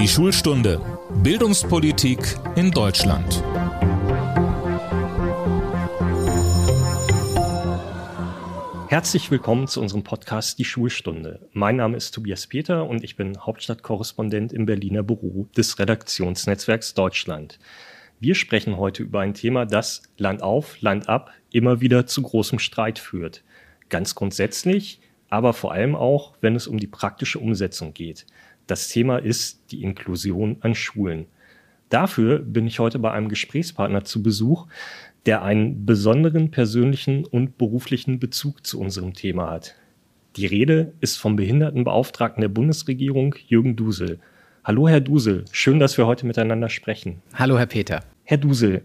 Die Schulstunde Bildungspolitik in Deutschland. Herzlich willkommen zu unserem Podcast Die Schulstunde. Mein Name ist Tobias Peter und ich bin Hauptstadtkorrespondent im Berliner Büro des Redaktionsnetzwerks Deutschland. Wir sprechen heute über ein Thema, das Land auf, Land ab immer wieder zu großem Streit führt. Ganz grundsätzlich, aber vor allem auch, wenn es um die praktische Umsetzung geht. Das Thema ist die Inklusion an Schulen. Dafür bin ich heute bei einem Gesprächspartner zu Besuch, der einen besonderen persönlichen und beruflichen Bezug zu unserem Thema hat. Die Rede ist vom Behindertenbeauftragten der Bundesregierung, Jürgen Dusel. Hallo, Herr Dusel. Schön, dass wir heute miteinander sprechen. Hallo, Herr Peter. Herr Dusel,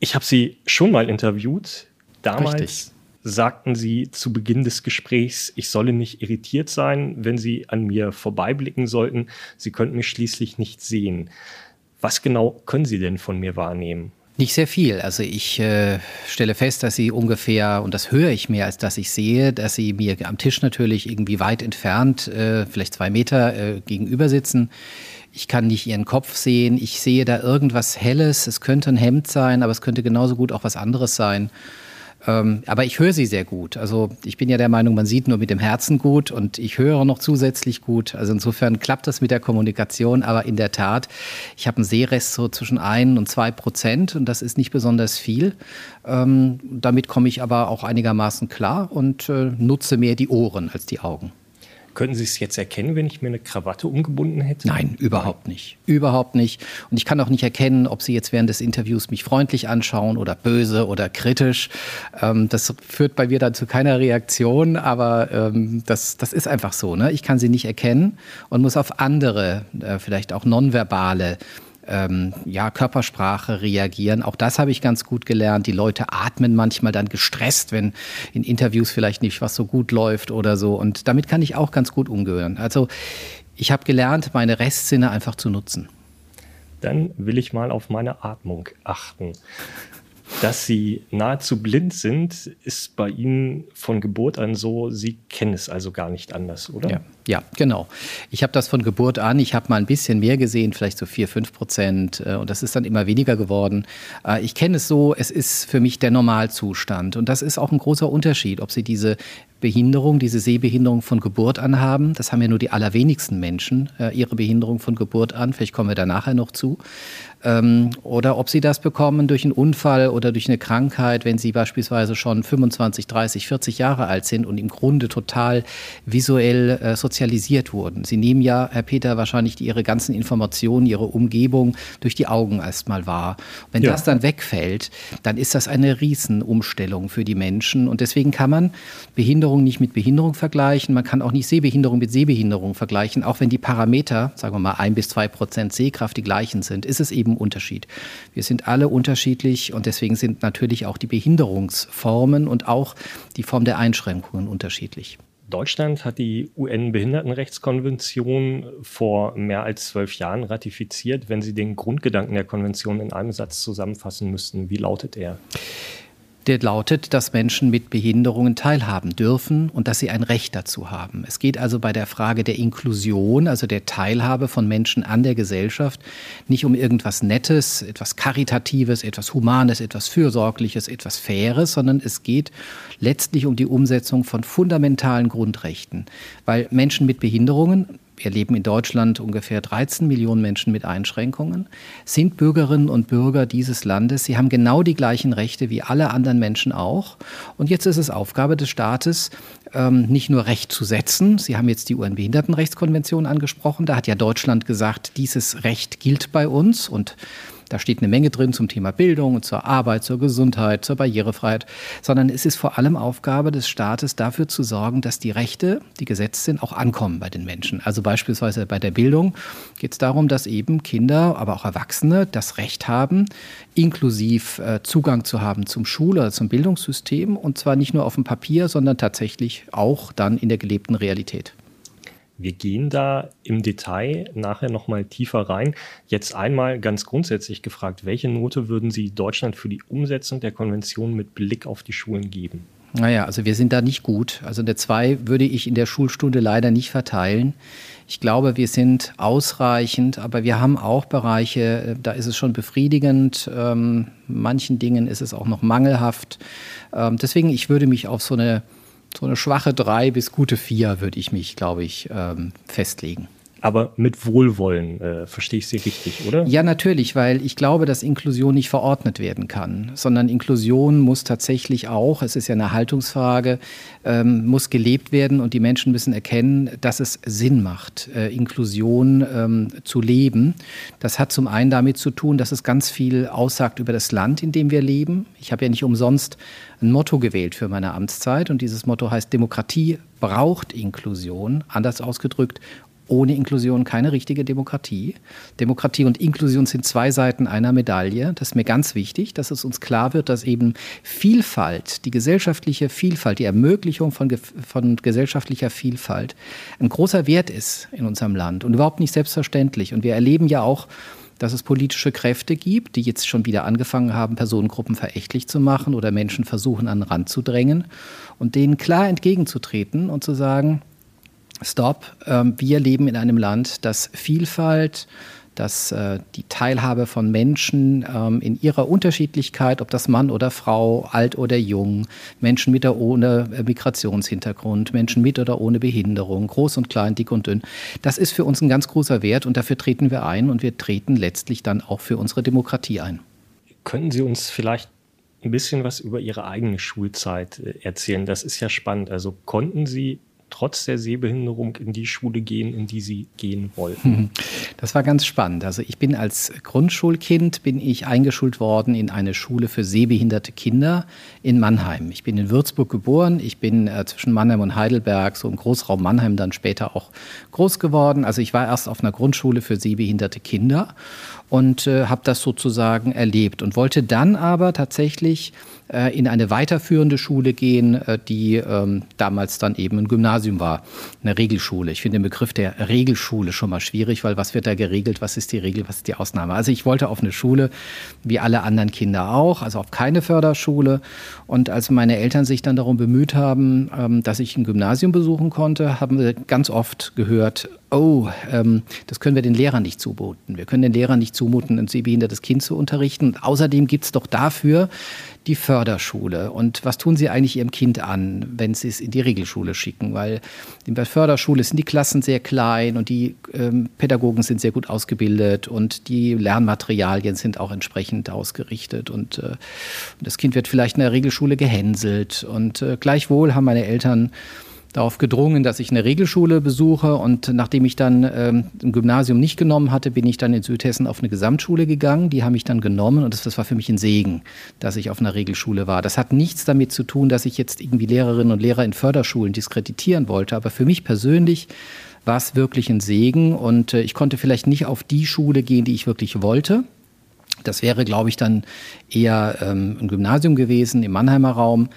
ich habe Sie schon mal interviewt. Damals Richtig sagten Sie zu Beginn des Gesprächs, ich solle nicht irritiert sein, wenn Sie an mir vorbeiblicken sollten. Sie könnten mich schließlich nicht sehen. Was genau können Sie denn von mir wahrnehmen? Nicht sehr viel. Also ich äh, stelle fest, dass Sie ungefähr, und das höre ich mehr, als dass ich sehe, dass Sie mir am Tisch natürlich irgendwie weit entfernt, äh, vielleicht zwei Meter äh, gegenüber sitzen. Ich kann nicht Ihren Kopf sehen. Ich sehe da irgendwas Helles. Es könnte ein Hemd sein, aber es könnte genauso gut auch was anderes sein. Ähm, aber ich höre sie sehr gut. Also ich bin ja der Meinung, man sieht nur mit dem Herzen gut und ich höre noch zusätzlich gut. Also insofern klappt das mit der Kommunikation. Aber in der Tat, ich habe einen Sehrest so zwischen ein und zwei Prozent und das ist nicht besonders viel. Ähm, damit komme ich aber auch einigermaßen klar und äh, nutze mehr die Ohren als die Augen. Könnten Sie es jetzt erkennen, wenn ich mir eine Krawatte umgebunden hätte? Nein, überhaupt nicht. Überhaupt nicht. Und ich kann auch nicht erkennen, ob Sie jetzt während des Interviews mich freundlich anschauen oder böse oder kritisch. Ähm, das führt bei mir dann zu keiner Reaktion, aber ähm, das, das ist einfach so. Ne? Ich kann sie nicht erkennen und muss auf andere, äh, vielleicht auch nonverbale ähm, ja, Körpersprache reagieren. Auch das habe ich ganz gut gelernt. Die Leute atmen manchmal dann gestresst, wenn in Interviews vielleicht nicht was so gut läuft oder so. Und damit kann ich auch ganz gut umgehen. Also ich habe gelernt, meine Restsinne einfach zu nutzen. Dann will ich mal auf meine Atmung achten. Dass Sie nahezu blind sind, ist bei Ihnen von Geburt an so. Sie kennen es also gar nicht anders, oder? Ja, ja genau. Ich habe das von Geburt an. Ich habe mal ein bisschen mehr gesehen, vielleicht so vier, fünf Prozent. Äh, und das ist dann immer weniger geworden. Äh, ich kenne es so, es ist für mich der Normalzustand. Und das ist auch ein großer Unterschied, ob Sie diese Behinderung, diese Sehbehinderung von Geburt an haben. Das haben ja nur die allerwenigsten Menschen, äh, ihre Behinderung von Geburt an. Vielleicht kommen wir da nachher noch zu. Ähm, oder ob sie das bekommen durch einen Unfall oder durch eine Krankheit, wenn sie beispielsweise schon 25, 30, 40 Jahre alt sind und im Grunde total visuell äh, sozialisiert wurden. Sie nehmen ja, Herr Peter, wahrscheinlich ihre ganzen Informationen, ihre Umgebung durch die Augen erstmal wahr. Wenn ja. das dann wegfällt, dann ist das eine Riesenumstellung für die Menschen. Und deswegen kann man Behinderung nicht mit Behinderung vergleichen. Man kann auch nicht Sehbehinderung mit Sehbehinderung vergleichen. Auch wenn die Parameter, sagen wir mal ein bis zwei Prozent Sehkraft die gleichen sind, ist es eben eben Unterschied. Wir sind alle unterschiedlich und deswegen sind natürlich auch die Behinderungsformen und auch die Form der Einschränkungen unterschiedlich. Deutschland hat die UN-Behindertenrechtskonvention vor mehr als zwölf Jahren ratifiziert. Wenn Sie den Grundgedanken der Konvention in einem Satz zusammenfassen müssten, wie lautet er? Der lautet, dass Menschen mit Behinderungen teilhaben dürfen und dass sie ein Recht dazu haben. Es geht also bei der Frage der Inklusion, also der Teilhabe von Menschen an der Gesellschaft, nicht um irgendwas Nettes, etwas Karitatives, etwas Humanes, etwas Fürsorgliches, etwas Faires, sondern es geht letztlich um die Umsetzung von fundamentalen Grundrechten. Weil Menschen mit Behinderungen wir leben in Deutschland ungefähr 13 Millionen Menschen mit Einschränkungen, sind Bürgerinnen und Bürger dieses Landes. Sie haben genau die gleichen Rechte wie alle anderen Menschen auch. Und jetzt ist es Aufgabe des Staates, ähm, nicht nur Recht zu setzen. Sie haben jetzt die UN-Behindertenrechtskonvention angesprochen. Da hat ja Deutschland gesagt, dieses Recht gilt bei uns und da steht eine Menge drin zum Thema Bildung, zur Arbeit, zur Gesundheit, zur Barrierefreiheit, sondern es ist vor allem Aufgabe des Staates, dafür zu sorgen, dass die Rechte, die gesetzt sind, auch ankommen bei den Menschen. Also beispielsweise bei der Bildung geht es darum, dass eben Kinder, aber auch Erwachsene das Recht haben, inklusiv äh, Zugang zu haben zum Schule, zum Bildungssystem und zwar nicht nur auf dem Papier, sondern tatsächlich auch dann in der gelebten Realität. Wir gehen da im Detail nachher nochmal tiefer rein. Jetzt einmal ganz grundsätzlich gefragt, welche Note würden Sie Deutschland für die Umsetzung der Konvention mit Blick auf die Schulen geben? Naja, also wir sind da nicht gut. Also eine 2 würde ich in der Schulstunde leider nicht verteilen. Ich glaube, wir sind ausreichend, aber wir haben auch Bereiche, äh, da ist es schon befriedigend. Ähm, manchen Dingen ist es auch noch mangelhaft. Ähm, deswegen, ich würde mich auf so eine, so eine schwache 3 bis gute 4 würde ich mich, glaube ich, ähm, festlegen aber mit Wohlwollen, äh, verstehe ich Sie richtig, oder? Ja, natürlich, weil ich glaube, dass Inklusion nicht verordnet werden kann, sondern Inklusion muss tatsächlich auch, es ist ja eine Haltungsfrage, ähm, muss gelebt werden und die Menschen müssen erkennen, dass es Sinn macht, äh, Inklusion ähm, zu leben. Das hat zum einen damit zu tun, dass es ganz viel aussagt über das Land, in dem wir leben. Ich habe ja nicht umsonst ein Motto gewählt für meine Amtszeit und dieses Motto heißt Demokratie braucht Inklusion, anders ausgedrückt, ohne Inklusion keine richtige Demokratie. Demokratie und Inklusion sind zwei Seiten einer Medaille. Das ist mir ganz wichtig, dass es uns klar wird, dass eben Vielfalt, die gesellschaftliche Vielfalt, die Ermöglichung von, von gesellschaftlicher Vielfalt ein großer Wert ist in unserem Land und überhaupt nicht selbstverständlich. Und wir erleben ja auch, dass es politische Kräfte gibt, die jetzt schon wieder angefangen haben, Personengruppen verächtlich zu machen oder Menschen versuchen, an den Rand zu drängen und denen klar entgegenzutreten und zu sagen, Stop. Ähm, wir leben in einem Land, das Vielfalt, das äh, die Teilhabe von Menschen ähm, in ihrer Unterschiedlichkeit, ob das Mann oder Frau, alt oder jung, Menschen mit oder ohne äh, Migrationshintergrund, Menschen mit oder ohne Behinderung, groß und klein, dick und dünn, das ist für uns ein ganz großer Wert und dafür treten wir ein und wir treten letztlich dann auch für unsere Demokratie ein. Können Sie uns vielleicht ein bisschen was über Ihre eigene Schulzeit äh, erzählen? Das ist ja spannend. Also konnten Sie trotz der Sehbehinderung in die Schule gehen, in die sie gehen wollten. Das war ganz spannend. Also ich bin als Grundschulkind bin ich eingeschult worden in eine Schule für sehbehinderte Kinder in Mannheim. Ich bin in Würzburg geboren. Ich bin äh, zwischen Mannheim und Heidelberg, so im Großraum Mannheim, dann später auch groß geworden. Also ich war erst auf einer Grundschule für sehbehinderte Kinder und äh, habe das sozusagen erlebt und wollte dann aber tatsächlich äh, in eine weiterführende Schule gehen, äh, die ähm, damals dann eben ein Gymnasium war, eine Regelschule. Ich finde den Begriff der Regelschule schon mal schwierig, weil was wird da geregelt, was ist die Regel, was ist die Ausnahme. Also ich wollte auf eine Schule, wie alle anderen Kinder auch, also auf keine Förderschule. Und als meine Eltern sich dann darum bemüht haben, ähm, dass ich ein Gymnasium besuchen konnte, haben wir ganz oft gehört, oh, ähm, das können wir den Lehrern nicht zumuten. Wir können den Lehrern nicht zumuten, ein sehbehindertes Kind zu unterrichten. Und außerdem gibt es doch dafür die Förderschule. Und was tun Sie eigentlich Ihrem Kind an, wenn Sie es in die Regelschule schicken? Weil in der Förderschule sind die Klassen sehr klein und die ähm, Pädagogen sind sehr gut ausgebildet und die Lernmaterialien sind auch entsprechend ausgerichtet. Und äh, das Kind wird vielleicht in der Regelschule gehänselt. Und äh, gleichwohl haben meine Eltern darauf gedrungen, dass ich eine Regelschule besuche. Und nachdem ich dann ähm, ein Gymnasium nicht genommen hatte, bin ich dann in Südhessen auf eine Gesamtschule gegangen. Die haben mich dann genommen und das, das war für mich ein Segen, dass ich auf einer Regelschule war. Das hat nichts damit zu tun, dass ich jetzt irgendwie Lehrerinnen und Lehrer in Förderschulen diskreditieren wollte. Aber für mich persönlich war es wirklich ein Segen und äh, ich konnte vielleicht nicht auf die Schule gehen, die ich wirklich wollte. Das wäre, glaube ich, dann eher ähm, ein Gymnasium gewesen im Mannheimer Raum.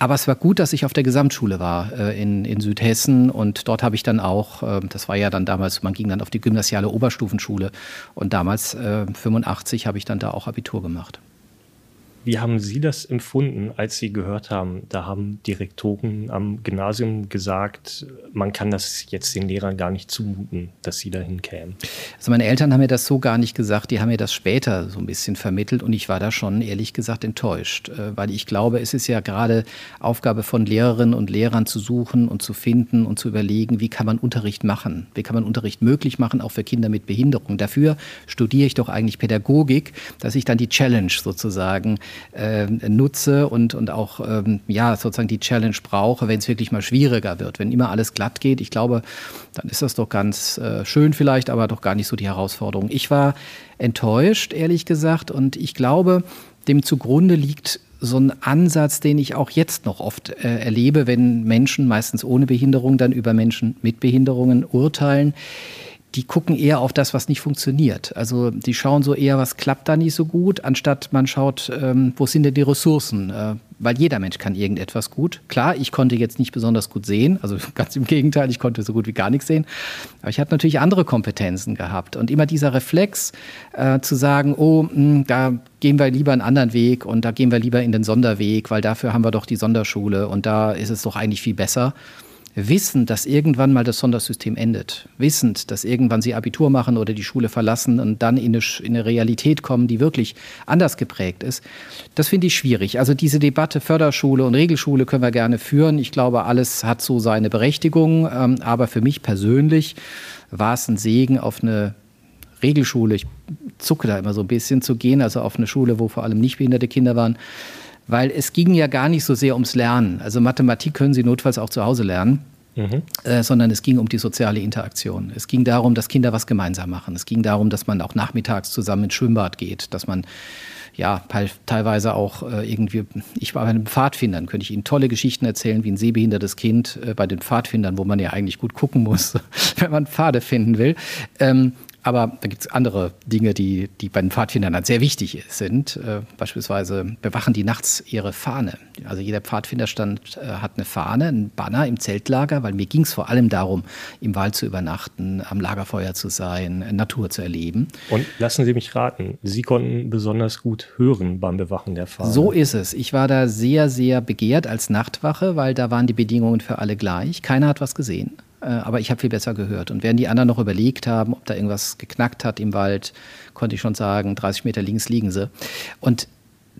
Aber es war gut, dass ich auf der Gesamtschule war äh, in, in Südhessen und dort habe ich dann auch, äh, das war ja dann damals, man ging dann auf die gymnasiale Oberstufenschule und damals, äh, 85, habe ich dann da auch Abitur gemacht. Wie haben Sie das empfunden, als Sie gehört haben, da haben Direktoren am Gymnasium gesagt, man kann das jetzt den Lehrern gar nicht zumuten, dass sie dahin kämen? Also meine Eltern haben mir das so gar nicht gesagt, die haben mir das später so ein bisschen vermittelt und ich war da schon ehrlich gesagt enttäuscht, äh, weil ich glaube, es ist ja gerade Aufgabe von Lehrerinnen und Lehrern zu suchen und zu finden und zu überlegen, wie kann man Unterricht machen, wie kann man Unterricht möglich machen, auch für Kinder mit Behinderung. Dafür studiere ich doch eigentlich Pädagogik, dass ich dann die Challenge sozusagen äh, nutze und, und auch ähm, ja, sozusagen die Challenge brauche, wenn es wirklich mal schwieriger wird. Wenn immer alles glatt geht, ich glaube, dann ist das doch ganz äh, schön vielleicht, aber doch gar nicht so die Herausforderung. Ich war enttäuscht, ehrlich gesagt, und ich glaube, dem zugrunde liegt so ein Ansatz, den ich auch jetzt noch oft äh, erlebe, wenn Menschen, meistens ohne Behinderung, dann über Menschen mit Behinderungen urteilen die gucken eher auf das, was nicht funktioniert. Also die schauen so eher, was klappt da nicht so gut, anstatt man schaut, ähm, wo sind denn die Ressourcen? Äh, weil jeder Mensch kann irgendetwas gut. Klar, ich konnte jetzt nicht besonders gut sehen, also ganz im Gegenteil, ich konnte so gut wie gar nichts sehen. Aber ich hatte natürlich andere Kompetenzen gehabt. Und immer dieser Reflex äh, zu sagen, oh, mh, hm, da gehen wir lieber einen anderen Weg und da gehen wir lieber in den Sonderweg, weil dafür haben wir doch die Sonderschule und da ist es doch eigentlich viel besser wissend, dass irgendwann mal das Sondersystem endet, wissend, dass irgendwann sie Abitur machen oder die Schule verlassen und dann in eine, in eine Realität kommen, die wirklich anders geprägt ist, das finde ich schwierig. Also diese Debatte Förderschule und Regelschule können wir gerne führen. Ich glaube, alles hat so seine Berechtigung, ähm, aber für mich persönlich war es ein Segen, auf eine Regelschule, ich zucke da immer so ein bisschen zu gehen, also auf eine Schule, wo vor allem nicht behinderte Kinder waren, weil es ging ja gar nicht so sehr ums Lernen. Also Mathematik können Sie notfalls auch zu Hause lernen. Mhm. Äh, sondern es ging um die soziale Interaktion. Es ging darum, dass Kinder was gemeinsam machen. Es ging darum, dass man auch nachmittags zusammen ins Schwimmbad geht, dass man ja teilweise auch äh, irgendwie, ich war bei den Pfadfindern, könnte ich Ihnen tolle Geschichten erzählen, wie ein sehbehindertes Kind äh, bei den Pfadfindern, wo man ja eigentlich gut gucken muss, wenn man Pfade finden will. Ähm, aber da gibt es andere Dinge, die, die bei den Pfadfindern sehr wichtig sind. Äh, beispielsweise bewachen die nachts ihre Fahne. Also jeder Pfadfinderstand äh, hat eine Fahne, einen Banner im Zeltlager, weil mir ging es vor allem darum, im Wald zu übernachten, am Lagerfeuer zu sein, Natur zu erleben. Und lassen Sie mich raten, Sie konnten besonders gut hören beim Bewachen der Fahne. So ist es. Ich war da sehr, sehr begehrt als Nachtwache, weil da waren die Bedingungen für alle gleich. Keiner hat was gesehen. Äh, aber ich habe viel besser gehört. Und während die anderen noch überlegt haben, ob da irgendwas geknackt hat im Wald, konnte ich schon sagen, 30 Meter links liegen sie. Und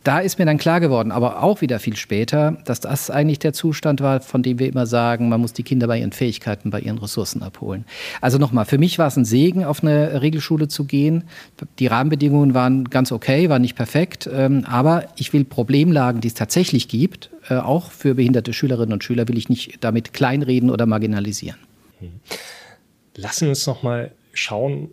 da ist mir dann klar geworden, aber auch wieder viel später, dass das eigentlich der Zustand war, von dem wir immer sagen, man muss die Kinder bei ihren Fähigkeiten, bei ihren Ressourcen abholen. Also nochmal, für mich war es ein Segen, auf eine Regelschule zu gehen. Die Rahmenbedingungen waren ganz okay, waren nicht perfekt, ähm, aber ich will Problemlagen, die es tatsächlich gibt, äh, auch für behinderte Schülerinnen und Schüler, will ich nicht damit kleinreden oder marginalisieren. Lassen wir uns noch mal schauen.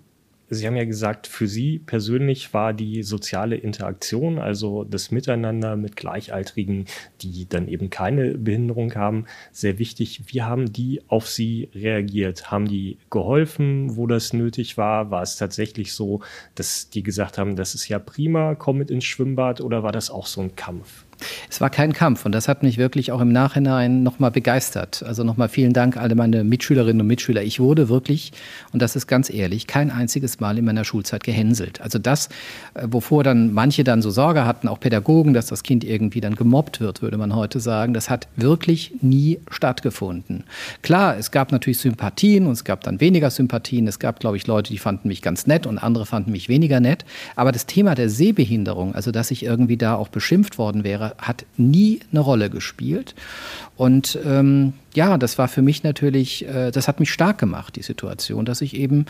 Sie haben ja gesagt, für Sie persönlich war die soziale Interaktion, also das Miteinander mit Gleichaltrigen, die dann eben keine Behinderung haben, sehr wichtig. Wie haben die auf Sie reagiert? Haben die geholfen, wo das nötig war? War es tatsächlich so, dass die gesagt haben, das ist ja prima, komm mit ins Schwimmbad oder war das auch so ein Kampf? Es war kein Kampf und das hat mich wirklich auch im Nachhinein nochmal begeistert. Also nochmal vielen Dank alle meine Mitschülerinnen und Mitschüler. Ich wurde wirklich, und das ist ganz ehrlich, kein einziges Mal in meiner Schulzeit gehänselt. Also das, äh, wovor dann manche dann so Sorge hatten, auch Pädagogen, dass das Kind irgendwie dann gemobbt wird, würde man heute sagen, das hat wirklich nie stattgefunden. Klar, es gab natürlich Sympathien und es gab dann weniger Sympathien. Es gab, glaube ich, Leute, die fanden mich ganz nett und andere fanden mich weniger nett. Aber das Thema der Sehbehinderung, also dass ich irgendwie da auch beschimpft worden wäre, hat nie eine Rolle gespielt. Und ähm, ja, das war für mich natürlich, äh, das hat mich stark gemacht, die Situation, dass ich eben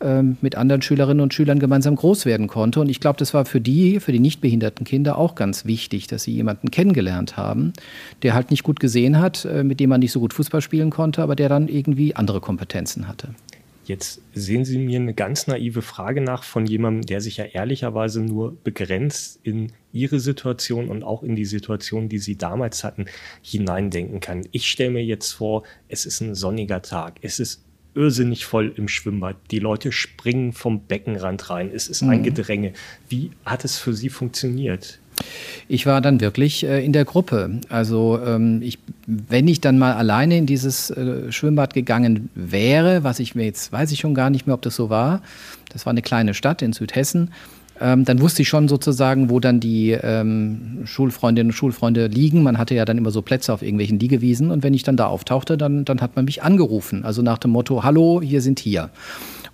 ähm, mit anderen Schülerinnen und Schülern gemeinsam groß werden konnte. Und ich glaube, das war für die, für die nicht behinderten Kinder auch ganz wichtig, dass sie jemanden kennengelernt haben, der halt nicht gut gesehen hat, äh, mit dem man nicht so gut Fußball spielen konnte, aber der dann irgendwie andere Kompetenzen hatte. Jetzt sehen Sie mir eine ganz naive Frage nach von jemandem, der sich ja ehrlicherweise nur begrenzt in Ihre Situation und auch in die Situation, die Sie damals hatten, hineindenken kann. Ich stelle mir jetzt vor, es ist ein sonniger Tag, es ist irrsinnig voll im Schwimmbad, die Leute springen vom Beckenrand rein, es ist ein mhm. Gedränge. Wie hat es für Sie funktioniert? Ich war dann wirklich äh, in der Gruppe. Also ähm, ich, wenn ich dann mal alleine in dieses äh, Schwimmbad gegangen wäre, was ich mir jetzt weiß ich schon gar nicht mehr, ob das so war. Das war eine kleine Stadt in Südhessen. Ähm, dann wusste ich schon sozusagen, wo dann die ähm, Schulfreundinnen und Schulfreunde liegen. Man hatte ja dann immer so Plätze auf irgendwelchen Liegewiesen und wenn ich dann da auftauchte, dann, dann hat man mich angerufen. Also nach dem Motto, hallo, hier sind hier.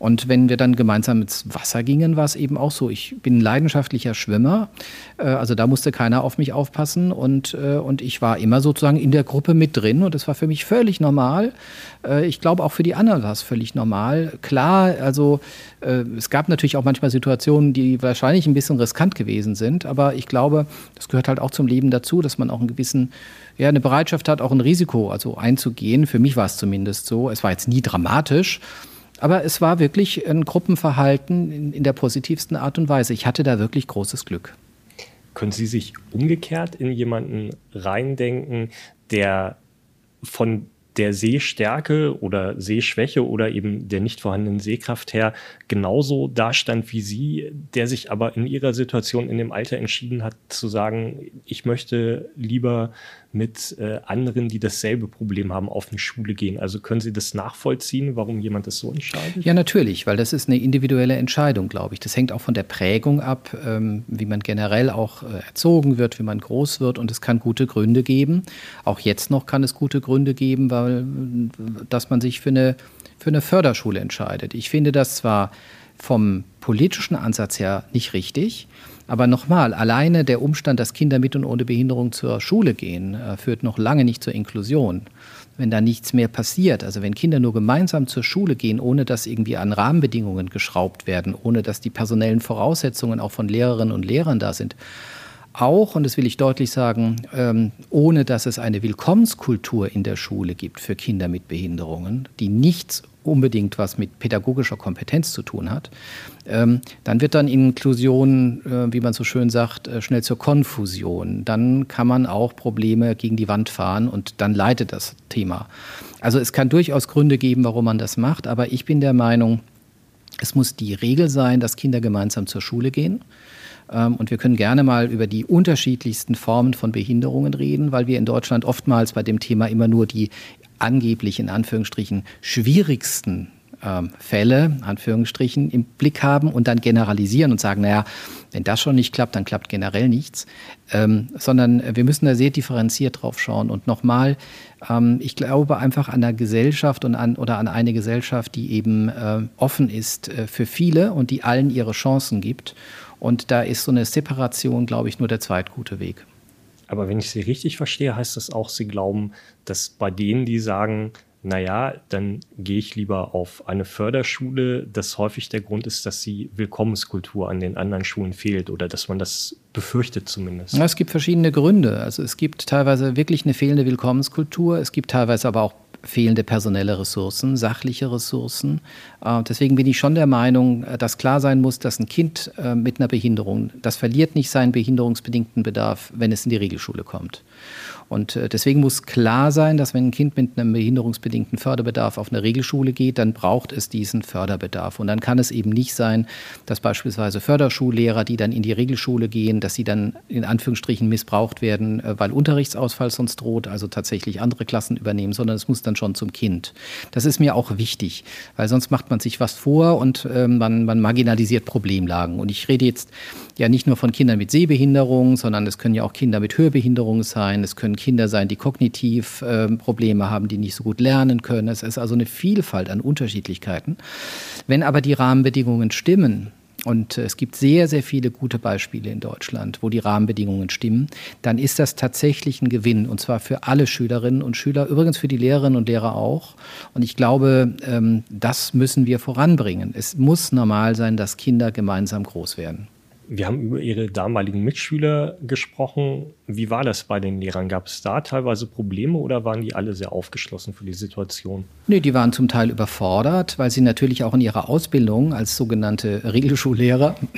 Und wenn wir dann gemeinsam ins Wasser gingen, war es eben auch so. Ich bin ein leidenschaftlicher Schwimmer, äh, also da musste keiner auf mich aufpassen und, äh, und ich war immer sozusagen in der Gruppe mit drin und das war für mich völlig normal. Äh, ich glaube, auch für die anderen war es völlig normal. Klar, also es gab natürlich auch manchmal Situationen, die wahrscheinlich ein bisschen riskant gewesen sind, aber ich glaube, das gehört halt auch zum Leben dazu, dass man auch einen gewissen ja, eine Bereitschaft hat, auch ein Risiko also einzugehen. Für mich war es zumindest so. Es war jetzt nie dramatisch, aber es war wirklich ein Gruppenverhalten in, in der positivsten Art und Weise. Ich hatte da wirklich großes Glück. Können Sie sich umgekehrt in jemanden reindenken, der von der Sehstärke oder Sehschwäche oder eben der nicht vorhandenen Sehkraft her genauso dastand wie Sie, der sich aber in Ihrer Situation in dem Alter entschieden hat zu sagen, ich möchte lieber mit äh, anderen, die dasselbe Problem haben, auf eine Schule gehen. Also können Sie das nachvollziehen, warum jemand das so entscheidet? Ja, natürlich, weil das ist eine individuelle Entscheidung, glaube ich. Das hängt auch von der Prägung ab, ähm, wie man generell auch äh, erzogen wird, wie man groß wird. Und es kann gute Gründe geben. Auch jetzt noch kann es gute Gründe geben, weil, dass man sich für eine, für eine Förderschule entscheidet. Ich finde das zwar vom politischen Ansatz her nicht richtig, aber nochmal, alleine der Umstand, dass Kinder mit und ohne Behinderung zur Schule gehen, äh, führt noch lange nicht zur Inklusion. Wenn da nichts mehr passiert, also wenn Kinder nur gemeinsam zur Schule gehen, ohne dass irgendwie an Rahmenbedingungen geschraubt werden, ohne dass die personellen Voraussetzungen auch von Lehrerinnen und Lehrern da sind, auch, und das will ich deutlich sagen, ähm, ohne dass es eine Willkommenskultur in der Schule gibt für Kinder mit Behinderungen, die nichts unbedingt was mit pädagogischer Kompetenz zu tun hat, ähm, dann wird dann Inklusion, äh, wie man so schön sagt, äh, schnell zur Konfusion. Dann kann man auch Probleme gegen die Wand fahren und dann leitet das Thema. Also es kann durchaus Gründe geben, warum man das macht, aber ich bin der Meinung, es muss die Regel sein, dass Kinder gemeinsam zur Schule gehen. Ähm, und wir können gerne mal über die unterschiedlichsten Formen von Behinderungen reden, weil wir in Deutschland oftmals bei dem Thema immer nur die angeblich in Anführungsstrichen schwierigsten ähm, Fälle, Anführungsstrichen, im Blick haben und dann generalisieren und sagen, naja, wenn das schon nicht klappt, dann klappt generell nichts, ähm, sondern wir müssen da sehr differenziert drauf schauen. Und nochmal, ähm, ich glaube einfach an der Gesellschaft und an, oder an eine Gesellschaft, die eben äh, offen ist äh, für viele und die allen ihre Chancen gibt. Und da ist so eine Separation, glaube ich, nur der zweitgute Weg. Aber wenn ich Sie richtig verstehe, heißt das auch, Sie glauben, dass bei denen, die sagen, naja, dann gehe ich lieber auf eine Förderschule, dass häufig der Grund ist, dass die Willkommenskultur an den anderen Schulen fehlt oder dass man das befürchtet zumindest. Ja, es gibt verschiedene Gründe. Also es gibt teilweise wirklich eine fehlende Willkommenskultur, es gibt teilweise aber auch fehlende personelle Ressourcen, sachliche Ressourcen. Äh, deswegen bin ich schon der Meinung, äh, dass klar sein muss, dass ein Kind äh, mit einer Behinderung, das verliert nicht seinen behinderungsbedingten Bedarf, wenn es in die Regelschule kommt. Und äh, deswegen muss klar sein, dass wenn ein Kind mit einem behinderungsbedingten Förderbedarf auf eine Regelschule geht, dann braucht es diesen Förderbedarf. Und dann kann es eben nicht sein, dass beispielsweise Förderschullehrer, die dann in die Regelschule gehen, dass sie dann in Anführungsstrichen missbraucht werden, äh, weil Unterrichtsausfall sonst droht, also tatsächlich andere Klassen übernehmen, sondern es muss dann schon zum Kind. Das ist mir auch wichtig, weil sonst macht man sich was vor und äh, man, man marginalisiert Problemlagen. Und ich rede jetzt ja nicht nur von Kindern mit Sehbehinderung, sondern es können ja auch Kinder mit Hörbehinderung sein, es können Kinder sein, die kognitiv äh, Probleme haben, die nicht so gut lernen können. Es ist also eine Vielfalt an Unterschiedlichkeiten. Wenn aber die Rahmenbedingungen stimmen, und es gibt sehr, sehr viele gute Beispiele in Deutschland, wo die Rahmenbedingungen stimmen, dann ist das tatsächlich ein Gewinn. Und zwar für alle Schülerinnen und Schüler, übrigens für die Lehrerinnen und Lehrer auch. Und ich glaube, ähm, das müssen wir voranbringen. Es muss normal sein, dass Kinder gemeinsam groß werden. Wir haben über Ihre damaligen Mitschüler gesprochen. Wie war das bei den Lehrern? Gab es da teilweise Probleme oder waren die alle sehr aufgeschlossen für die Situation? Nee, die waren zum Teil überfordert, weil sie natürlich auch in ihrer Ausbildung als sogenannte Regelschullehrer,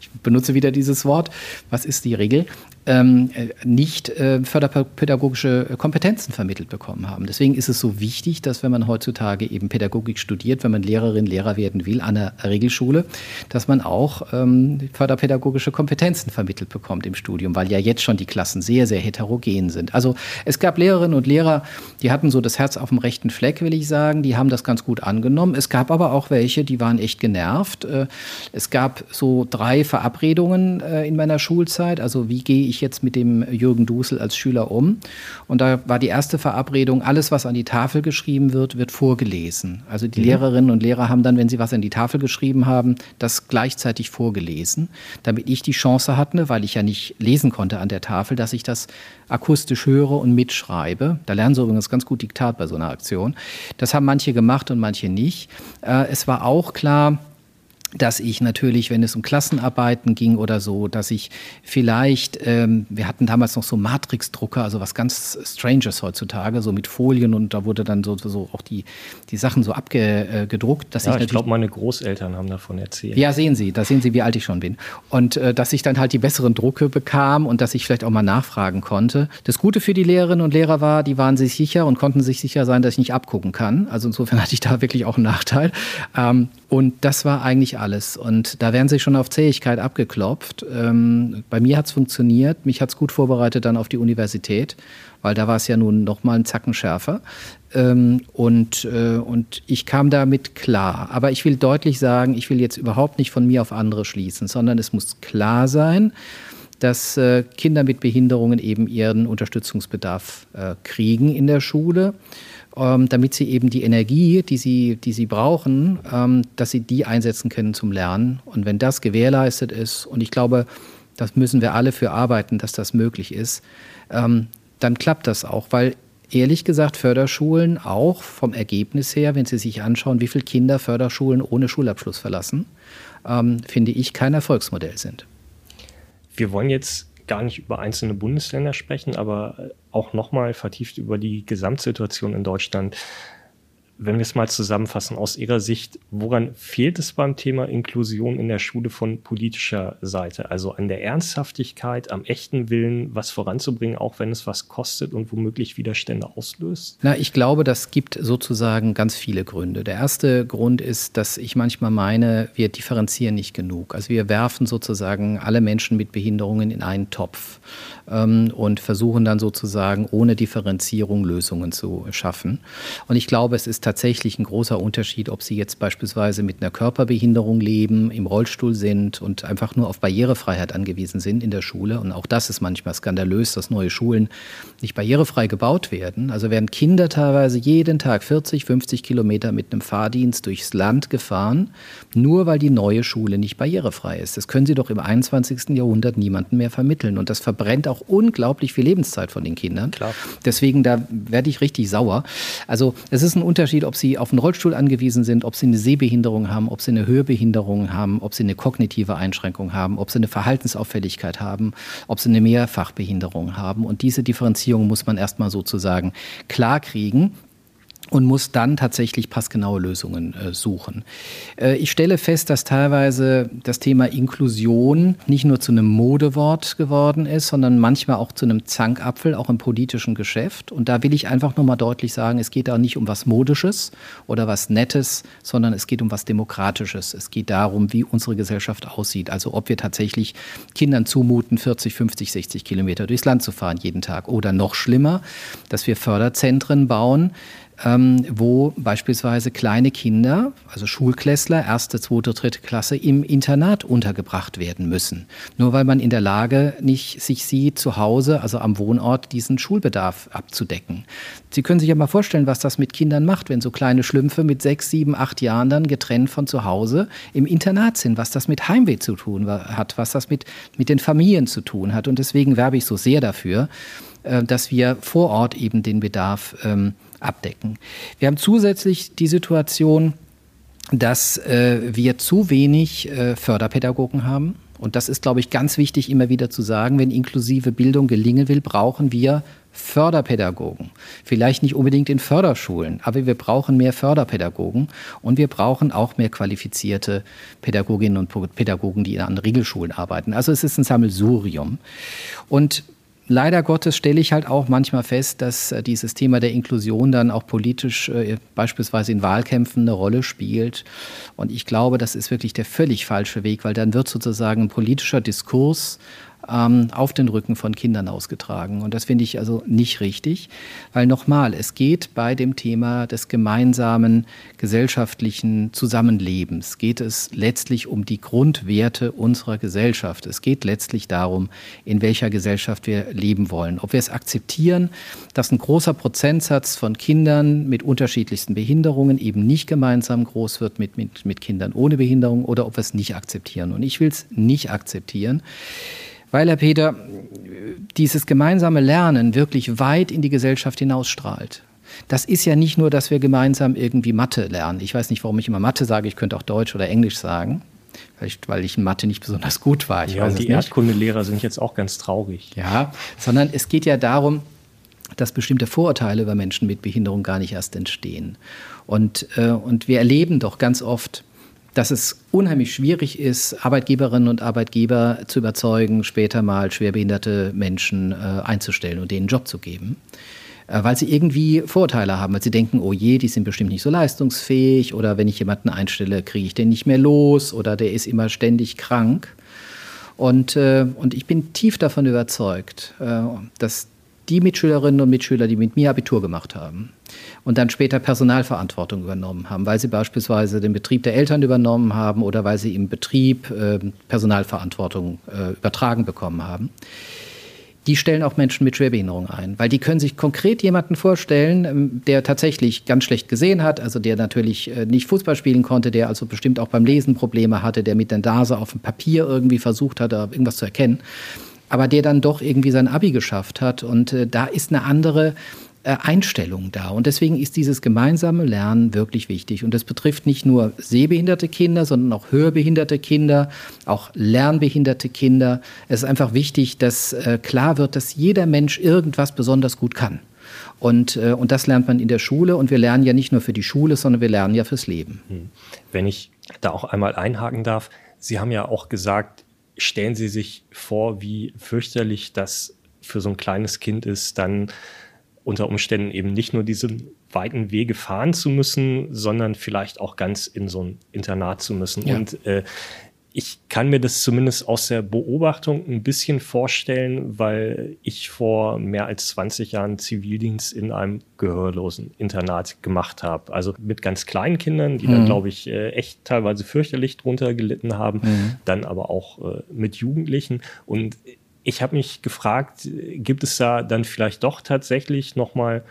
ich benutze wieder dieses Wort, was ist die Regel, ähm, äh, nicht äh, förderpädagogische Kompetenzen vermittelt bekommen haben. Deswegen ist es so wichtig, dass wenn man heutzutage eben Pädagogik studiert, wenn man Lehrerin, Lehrer werden will an der Regelschule, dass man auch ähm, förderpädagogische Kompetenzen vermittelt bekommt im Studium, weil ja jetzt schon die Klassen sehr, sehr heterogen sind. Also es gab Lehrerinnen und Lehrer, die hatten so das Herz auf dem rechten Fleck, will ich sagen, die haben das ganz gut angenommen. Es gab aber auch welche, die waren echt genervt. Äh, es gab so drei Verabredungen äh, in meiner Schulzeit, also wie gehe ich jetzt mit dem Jürgen Dusel als Schüler um? Und da war die erste Verabredung, alles, was an die Tafel geschrieben wird, wird vorgelesen. Also die mhm. Lehrerinnen und Lehrer haben dann, wenn sie was an die Tafel geschrieben haben, das gleichzeitig vorgelesen, damit ich die Chance hatte, weil ich ja nicht lesen konnte an der Tafel, dass ich das akustisch höre und mitschreibe. Da lernen sie übrigens ganz gut Diktat bei so einer Aktion. Das haben manche gemacht und manche nicht. Äh, es war auch klar, dass ich natürlich, wenn es um Klassenarbeiten ging oder so, dass ich vielleicht, ähm, wir hatten damals noch so Matrix-Drucker, also was ganz Stranges heutzutage, so mit Folien und da wurde dann so, so auch die, die Sachen so abgedruckt. Äh, ja, ich, ich glaube, meine Großeltern haben davon erzählt. Ja, sehen Sie, da sehen Sie, wie alt ich schon bin. Und äh, dass ich dann halt die besseren Drucke bekam und dass ich vielleicht auch mal nachfragen konnte. Das Gute für die Lehrerinnen und Lehrer war, die waren sich sicher und konnten sich sicher sein, dass ich nicht abgucken kann. Also insofern hatte ich da wirklich auch einen Nachteil. Ähm, und das war eigentlich alles. Und da werden sie schon auf Zähigkeit abgeklopft. Ähm, bei mir hat es funktioniert. Mich hat es gut vorbereitet dann auf die Universität, weil da war es ja nun noch mal einen Zacken schärfer. Ähm, und, äh, und ich kam damit klar. Aber ich will deutlich sagen, ich will jetzt überhaupt nicht von mir auf andere schließen, sondern es muss klar sein, dass äh, Kinder mit Behinderungen eben ihren Unterstützungsbedarf äh, kriegen in der Schule ähm, damit sie eben die Energie, die sie, die sie brauchen, ähm, dass sie die einsetzen können zum Lernen. Und wenn das gewährleistet ist, und ich glaube, das müssen wir alle für arbeiten, dass das möglich ist, ähm, dann klappt das auch, weil ehrlich gesagt Förderschulen auch vom Ergebnis her, wenn Sie sich anschauen, wie viele Kinder Förderschulen ohne Schulabschluss verlassen, ähm, finde ich kein Erfolgsmodell sind. Wir wollen jetzt gar nicht über einzelne Bundesländer sprechen, aber auch nochmal vertieft über die Gesamtsituation in Deutschland wenn wir es mal zusammenfassen, aus Ihrer Sicht, woran fehlt es beim Thema Inklusion in der Schule von politischer Seite? Also an der Ernsthaftigkeit, am echten Willen, was voranzubringen, auch wenn es was kostet und womöglich Widerstände auslöst? Na, ich glaube, das gibt sozusagen ganz viele Gründe. Der erste Grund ist, dass ich manchmal meine, wir differenzieren nicht genug. Also wir werfen sozusagen alle Menschen mit Behinderungen in einen Topf ähm, und versuchen dann sozusagen ohne Differenzierung Lösungen zu schaffen. Und ich glaube, es ist tatsächlich ein großer Unterschied, ob Sie jetzt beispielsweise mit einer Körperbehinderung leben, im Rollstuhl sind und einfach nur auf Barrierefreiheit angewiesen sind in der Schule. Und auch das ist manchmal skandalös, dass neue Schulen nicht barrierefrei gebaut werden. Also werden Kinder teilweise jeden Tag 40, 50 Kilometer mit einem Fahrdienst durchs Land gefahren, nur weil die neue Schule nicht barrierefrei ist. Das können Sie doch im 21. Jahrhundert niemandem mehr vermitteln. Und das verbrennt auch unglaublich viel Lebenszeit von den Kindern. Klar. Deswegen, da werde ich richtig sauer. Also es ist ein Unterschied, ob sie auf einen Rollstuhl angewiesen sind, ob sie eine Sehbehinderung haben, ob sie eine Hörbehinderung haben, ob sie eine kognitive Einschränkung haben, ob sie eine Verhaltensauffälligkeit haben, ob sie eine Mehrfachbehinderung haben. Und diese Differenzierung muss man erstmal sozusagen klar kriegen und muss dann tatsächlich passgenaue Lösungen äh, suchen. Äh, ich stelle fest, dass teilweise das Thema Inklusion nicht nur zu einem Modewort geworden ist, sondern manchmal auch zu einem Zankapfel, auch im politischen Geschäft. Und da will ich einfach nochmal deutlich sagen, es geht da nicht um was Modisches oder was Nettes, sondern es geht um was Demokratisches. Es geht darum, wie unsere Gesellschaft aussieht. Also ob wir tatsächlich Kindern zumuten, 40, 50, 60 Kilometer durchs Land zu fahren jeden Tag. Oder noch schlimmer, dass wir Förderzentren bauen, ähm, wo beispielsweise kleine Kinder, also Schulklässler, erste, zweite, dritte Klasse, im Internat untergebracht werden müssen. Nur weil man in der Lage nicht sich sieht, zu Hause, also am Wohnort, diesen Schulbedarf abzudecken. Sie können sich ja mal vorstellen, was das mit Kindern macht, wenn so kleine Schlümpfe mit sechs, sieben, acht Jahren dann getrennt von zu Hause im Internat sind, was das mit Heimweh zu tun hat, was das mit, mit den Familien zu tun hat. Und deswegen werbe ich so sehr dafür, äh, dass wir vor Ort eben den Bedarf ähm, abdecken. Wir haben zusätzlich die Situation, dass äh, wir zu wenig äh, Förderpädagogen haben. Und das ist, glaube ich, ganz wichtig immer wieder zu sagen. Wenn inklusive Bildung gelingen will, brauchen wir Förderpädagogen. Vielleicht nicht unbedingt in Förderschulen, aber wir brauchen mehr Förderpädagogen und wir brauchen auch mehr qualifizierte Pädagoginnen und Pädagogen, die an Regelschulen arbeiten. Also es ist ein Sammelsurium. Und leider Gottes stelle ich halt auch manchmal fest, dass äh, dieses Thema der Inklusion dann auch politisch äh, beispielsweise in Wahlkämpfen eine Rolle spielt. Und ich glaube, das ist wirklich der völlig falsche Weg, weil dann wird sozusagen ein politischer Diskurs auf den Rücken von Kindern ausgetragen. Und das finde ich also nicht richtig, weil nochmal, es geht bei dem Thema des gemeinsamen gesellschaftlichen Zusammenlebens, geht es letztlich um die Grundwerte unserer Gesellschaft. Es geht letztlich darum, in welcher Gesellschaft wir leben wollen. Ob wir es akzeptieren, dass ein großer Prozentsatz von Kindern mit unterschiedlichsten Behinderungen eben nicht gemeinsam groß wird mit, mit, mit Kindern ohne Behinderung oder ob wir es nicht akzeptieren. Und ich will es nicht akzeptieren. Weil, Herr Peter, dieses gemeinsame Lernen wirklich weit in die Gesellschaft hinausstrahlt. Das ist ja nicht nur, dass wir gemeinsam irgendwie Mathe lernen. Ich weiß nicht, warum ich immer Mathe sage, ich könnte auch Deutsch oder Englisch sagen. Vielleicht, weil ich in Mathe nicht besonders gut war. Ich ja, und die Erdkundelehrer sind jetzt auch ganz traurig. Ja, sondern es geht ja darum, dass bestimmte Vorurteile über Menschen mit Behinderung gar nicht erst entstehen. Und, äh, und wir erleben doch ganz oft, dass es unheimlich schwierig ist, Arbeitgeberinnen und Arbeitgeber zu überzeugen, später mal schwerbehinderte Menschen äh, einzustellen und denen einen Job zu geben. Äh, weil sie irgendwie Vorteile haben, weil sie denken, oh je, die sind bestimmt nicht so leistungsfähig oder wenn ich jemanden einstelle, kriege ich den nicht mehr los oder der ist immer ständig krank. Und, äh, und ich bin tief davon überzeugt, äh, dass die Mitschülerinnen und Mitschüler, die mit mir Abitur gemacht haben und dann später Personalverantwortung übernommen haben, weil sie beispielsweise den Betrieb der Eltern übernommen haben oder weil sie im Betrieb äh, Personalverantwortung äh, übertragen bekommen haben, die stellen auch Menschen mit Schwerbehinderung ein, weil die können sich konkret jemanden vorstellen, ähm, der tatsächlich ganz schlecht gesehen hat, also der natürlich äh, nicht Fußball spielen konnte, der also bestimmt auch beim Lesen Probleme hatte, der mit der Nase auf dem Papier irgendwie versucht hat, irgendwas zu erkennen, aber der dann doch irgendwie sein Abi geschafft hat und äh, da ist eine andere äh, Einstellung da. Und deswegen ist dieses gemeinsame Lernen wirklich wichtig. Und das betrifft nicht nur sehbehinderte Kinder, sondern auch hörbehinderte Kinder, auch lernbehinderte Kinder. Es ist einfach wichtig, dass äh, klar wird, dass jeder Mensch irgendwas besonders gut kann. Und, äh, und das lernt man in der Schule. Und wir lernen ja nicht nur für die Schule, sondern wir lernen ja fürs Leben. Hm. Wenn ich da auch einmal einhaken darf, Sie haben ja auch gesagt, stellen Sie sich vor, wie fürchterlich das für so ein kleines Kind ist, dann unter Umständen eben nicht nur diese weiten Wege fahren zu müssen, sondern vielleicht auch ganz in so ein Internat zu müssen. Ja. Und äh, ich kann mir das zumindest aus der Beobachtung ein bisschen vorstellen, weil ich vor mehr als 20 Jahren Zivildienst in einem gehörlosen Internat gemacht habe. Also mit ganz kleinen Kindern, die mhm. dann, glaube ich, äh, echt teilweise fürchterlich drunter gelitten haben, mhm. dann aber auch äh, mit Jugendlichen. Und ich habe mich gefragt, gibt es da dann vielleicht doch tatsächlich nochmal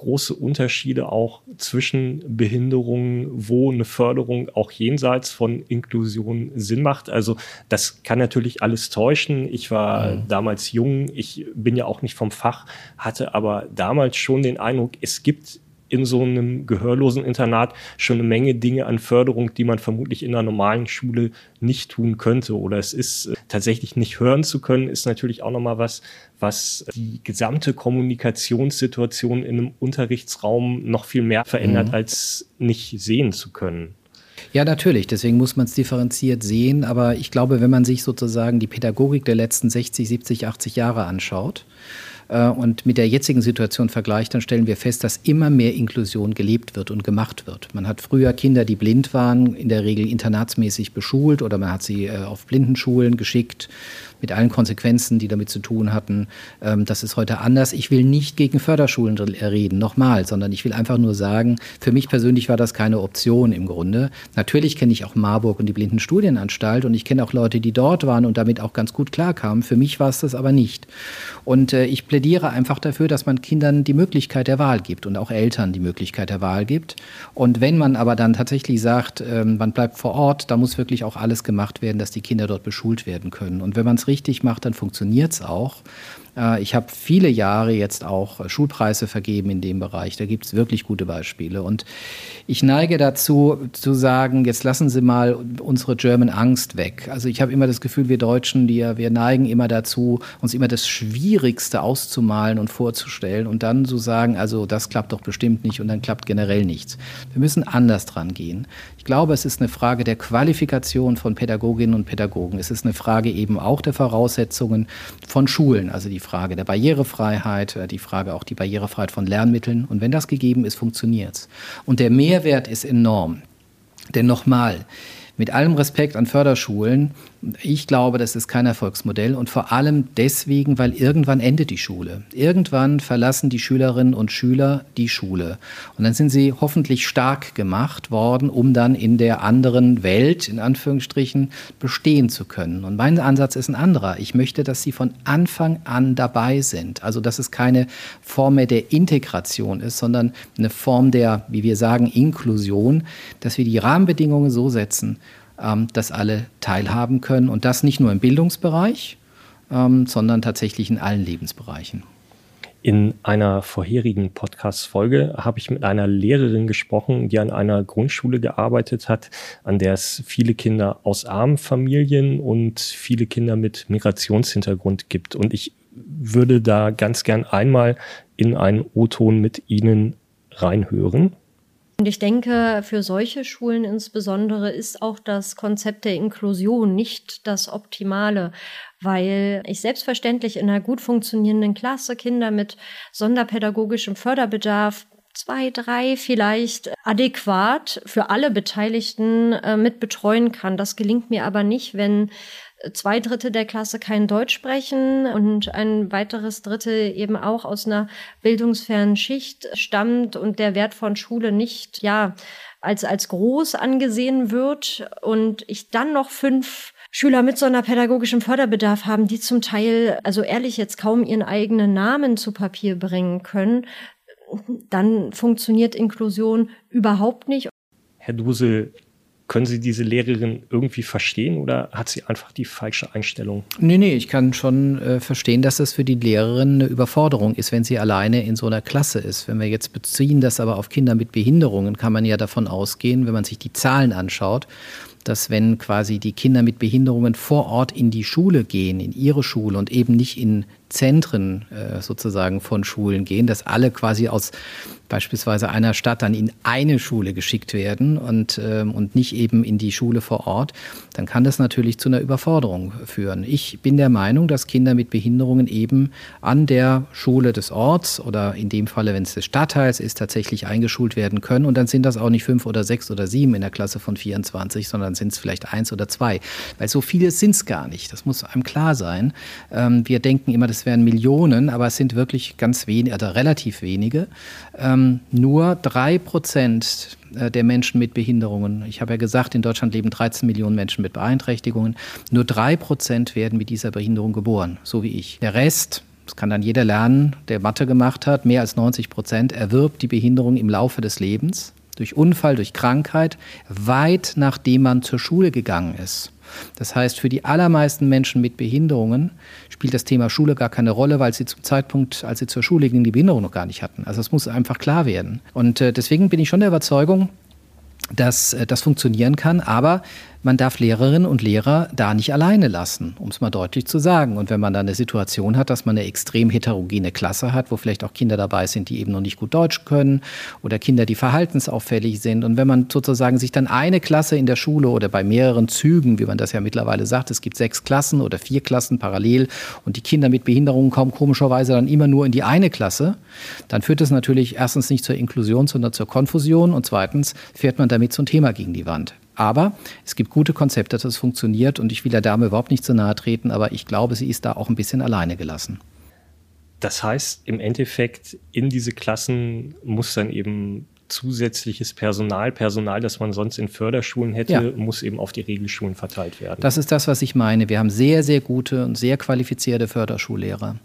große Unterschiede auch zwischen Behinderungen, wo eine Förderung auch jenseits von Inklusion Sinn macht. Also das kann natürlich alles täuschen. Ich war mhm. damals jung, ich bin ja auch nicht vom Fach, hatte aber damals schon den Eindruck, es gibt in so einem gehörlosen Internat schon eine Menge Dinge an Förderung, die man vermutlich in einer normalen Schule nicht tun könnte. Oder es ist äh, tatsächlich nicht hören zu können, ist natürlich auch nochmal was, was die gesamte Kommunikationssituation in einem Unterrichtsraum noch viel mehr verändert, mhm. als nicht sehen zu können. Ja, natürlich. Deswegen muss man es differenziert sehen. Aber ich glaube, wenn man sich sozusagen die Pädagogik der letzten 60, 70, 80 Jahre anschaut, und mit der jetzigen Situation vergleicht, dann stellen wir fest, dass immer mehr Inklusion gelebt wird und gemacht wird. Man hat früher Kinder, die blind waren, in der Regel internatsmäßig beschult oder man hat sie äh, auf Blindenschulen geschickt mit allen Konsequenzen, die damit zu tun hatten. Ähm, das ist heute anders. Ich will nicht gegen Förderschulen reden, nochmal, sondern ich will einfach nur sagen, für mich persönlich war das keine Option im Grunde. Natürlich kenne ich auch Marburg und die Blindenstudienanstalt und ich kenne auch Leute, die dort waren und damit auch ganz gut klarkamen. Für mich war es das aber nicht. Und äh, ich plädiere einfach dafür, dass man Kindern die Möglichkeit der Wahl gibt und auch Eltern die Möglichkeit der Wahl gibt. Und wenn man aber dann tatsächlich sagt, ähm, man bleibt vor Ort, da muss wirklich auch alles gemacht werden, dass die Kinder dort beschult werden können. Und wenn man es richtig macht, dann funktioniert es auch. Äh, ich habe viele Jahre jetzt auch Schulpreise vergeben in dem Bereich. Da gibt es wirklich gute Beispiele. Und ich neige dazu zu sagen, jetzt lassen Sie mal unsere German Angst weg. Also ich habe immer das Gefühl, wir Deutschen, die, wir neigen immer dazu, uns immer das Schwierigste auszumalen und vorzustellen und dann zu sagen, also das klappt doch bestimmt nicht und dann klappt generell nichts. Wir müssen anders dran gehen. Ich glaube, es ist eine Frage der Qualifikation von Pädagoginnen und Pädagogen. Es ist eine Frage eben auch der Voraussetzungen von Schulen, also die Frage der Barrierefreiheit, äh, die Frage auch die Barrierefreiheit von Lernmitteln. Und wenn das gegeben ist, funktioniert es. Und der Mehrwert ist enorm. Denn nochmal, mit allem Respekt an Förderschulen, ich glaube, das ist kein Erfolgsmodell und vor allem deswegen, weil irgendwann endet die Schule. Irgendwann verlassen die Schülerinnen und Schüler die Schule. Und dann sind sie hoffentlich stark gemacht worden, um dann in der anderen Welt, in Anführungsstrichen, bestehen zu können. Und mein Ansatz ist ein anderer. Ich möchte, dass sie von Anfang an dabei sind. Also, dass es keine Form mehr der Integration ist, sondern eine Form der, wie wir sagen, Inklusion, dass wir die Rahmenbedingungen so setzen, dass alle teilhaben können und das nicht nur im Bildungsbereich, ähm, sondern tatsächlich in allen Lebensbereichen. In einer vorherigen Podcast-Folge habe ich mit einer Lehrerin gesprochen, die an einer Grundschule gearbeitet hat, an der es viele Kinder aus armen Familien und viele Kinder mit Migrationshintergrund gibt. Und ich würde da ganz gern einmal in einen O-Ton mit Ihnen reinhören. Und ich denke, für solche Schulen insbesondere ist auch das Konzept der Inklusion nicht das Optimale, weil ich selbstverständlich in einer gut funktionierenden Klasse Kinder mit sonderpädagogischem Förderbedarf zwei, drei vielleicht adäquat für alle Beteiligten äh, mit betreuen kann. Das gelingt mir aber nicht, wenn zwei Drittel der Klasse kein Deutsch sprechen und ein weiteres Drittel eben auch aus einer bildungsfernen Schicht stammt und der Wert von Schule nicht, ja, als, als groß angesehen wird und ich dann noch fünf Schüler mit so einer pädagogischen Förderbedarf haben, die zum Teil, also ehrlich jetzt kaum ihren eigenen Namen zu Papier bringen können, dann funktioniert Inklusion überhaupt nicht. Herr Dusel, können Sie diese Lehrerin irgendwie verstehen oder hat sie einfach die falsche Einstellung? Nee, nee, ich kann schon äh, verstehen, dass das für die Lehrerin eine Überforderung ist, wenn sie alleine in so einer Klasse ist. Wenn wir jetzt beziehen das aber auf Kinder mit Behinderungen, kann man ja davon ausgehen, wenn man sich die Zahlen anschaut, dass wenn quasi die Kinder mit Behinderungen vor Ort in die Schule gehen, in ihre Schule und eben nicht in Zentren äh, sozusagen von Schulen gehen, dass alle quasi aus beispielsweise einer Stadt dann in eine Schule geschickt werden und, ähm, und nicht eben in die Schule vor Ort, dann kann das natürlich zu einer Überforderung führen. Ich bin der Meinung, dass Kinder mit Behinderungen eben an der Schule des Orts oder in dem Falle, wenn es des Stadtteils ist, tatsächlich eingeschult werden können. Und dann sind das auch nicht fünf oder sechs oder sieben in der Klasse von 24, sondern sind es vielleicht eins oder zwei. Weil so viele sind es gar nicht. Das muss einem klar sein. Ähm, wir denken immer, das wären Millionen, aber es sind wirklich ganz wenige, oder relativ wenige. Ähm, nur drei Prozent äh, der Menschen mit Behinderungen, ich habe ja gesagt, in Deutschland leben 13 Millionen Menschen mit Beeinträchtigungen, nur drei Prozent werden mit dieser Behinderung geboren, so wie ich. Der Rest, das kann dann jeder lernen, der Mathe gemacht hat, mehr als 90 Prozent erwirbt die Behinderung im Laufe des Lebens, durch Unfall, durch Krankheit, weit nachdem man zur Schule gegangen ist. Das heißt, für die allermeisten Menschen mit Behinderungen spielt das Thema Schule gar keine Rolle, weil sie zum Zeitpunkt, als sie zur Schule gingen, die Behinderung noch gar nicht hatten. Also das muss einfach klar werden. Und äh, deswegen bin ich schon der Überzeugung, dass äh, das funktionieren kann. Aber man darf Lehrerinnen und Lehrer da nicht alleine lassen, um es mal deutlich zu sagen. Und wenn man dann eine Situation hat, dass man eine extrem heterogene Klasse hat, wo vielleicht auch Kinder dabei sind, die eben noch nicht gut Deutsch können oder Kinder, die verhaltensauffällig sind. Und wenn man sozusagen sich dann eine Klasse in der Schule oder bei mehreren Zügen, wie man das ja mittlerweile sagt, es gibt sechs Klassen oder vier Klassen parallel und die Kinder mit Behinderungen kommen komischerweise dann immer nur in die eine Klasse, dann führt das natürlich erstens nicht zur Inklusion, sondern zur Konfusion und zweitens fährt man damit ein Thema gegen die Wand. Aber es gibt gute Konzepte, dass es funktioniert und ich will der Dame überhaupt nicht zu nahe treten, aber ich glaube, sie ist da auch ein bisschen alleine gelassen. Das heißt, im Endeffekt in diese Klassen muss dann eben zusätzliches Personal, Personal, das man sonst in Förderschulen hätte, ja. muss eben auf die Regelschulen verteilt werden. Das ist das, was ich meine. Wir haben sehr, sehr gute und sehr qualifizierte Förderschullehrer.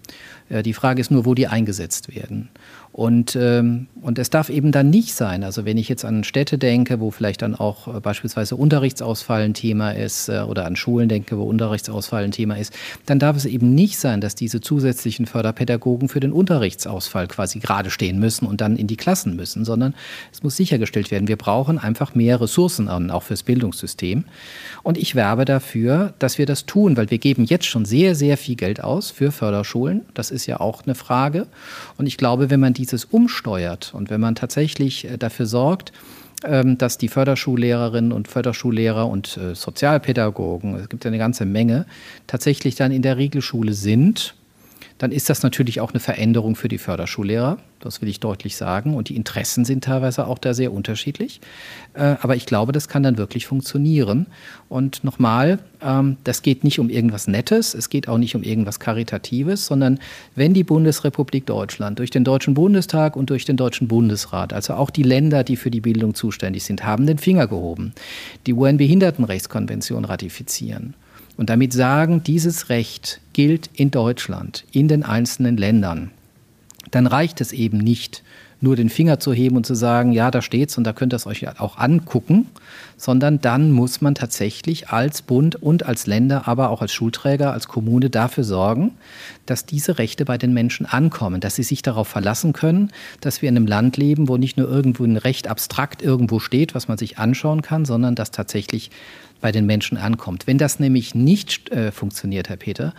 Äh, die Frage ist nur, wo die eingesetzt werden. Und, ähm, und es darf eben dann nicht sein, also wenn ich jetzt an Städte denke, wo vielleicht dann auch äh, beispielsweise Unterrichtsausfall ein Thema ist äh, oder an Schulen denke, wo Unterrichtsausfall ein Thema ist, dann darf es eben nicht sein, dass diese zusätzlichen Förderpädagogen für den Unterrichtsausfall quasi gerade stehen müssen und dann in die Klassen müssen, sondern es muss sichergestellt werden, wir brauchen einfach mehr Ressourcen an, auch fürs Bildungssystem. Und ich werbe dafür, dass wir das tun, weil wir geben jetzt schon sehr, sehr viel Geld aus für Förderschulen. Das ist ja auch eine Frage. Und ich glaube, wenn man die dieses umsteuert und wenn man tatsächlich äh, dafür sorgt, ähm, dass die Förderschullehrerinnen und Förderschullehrer und äh, Sozialpädagogen, es gibt ja eine ganze Menge, tatsächlich dann in der Regelschule sind dann ist das natürlich auch eine Veränderung für die Förderschullehrer. Das will ich deutlich sagen. Und die Interessen sind teilweise auch da sehr unterschiedlich. Äh, aber ich glaube, das kann dann wirklich funktionieren. Und nochmal, ähm, das geht nicht um irgendwas Nettes, es geht auch nicht um irgendwas Karitatives, sondern wenn die Bundesrepublik Deutschland durch den Deutschen Bundestag und durch den Deutschen Bundesrat, also auch die Länder, die für die Bildung zuständig sind, haben den Finger gehoben, die UN-Behindertenrechtskonvention ratifizieren und damit sagen, dieses Recht gilt in Deutschland, in den einzelnen Ländern, dann reicht es eben nicht, nur den Finger zu heben und zu sagen, ja, da steht's und da könnt ihr es euch auch angucken, sondern dann muss man tatsächlich als Bund und als Länder, aber auch als Schulträger, als Kommune dafür sorgen, dass diese Rechte bei den Menschen ankommen, dass sie sich darauf verlassen können, dass wir in einem Land leben, wo nicht nur irgendwo ein Recht abstrakt irgendwo steht, was man sich anschauen kann, sondern dass tatsächlich bei den Menschen ankommt. Wenn das nämlich nicht äh, funktioniert, Herr Peter,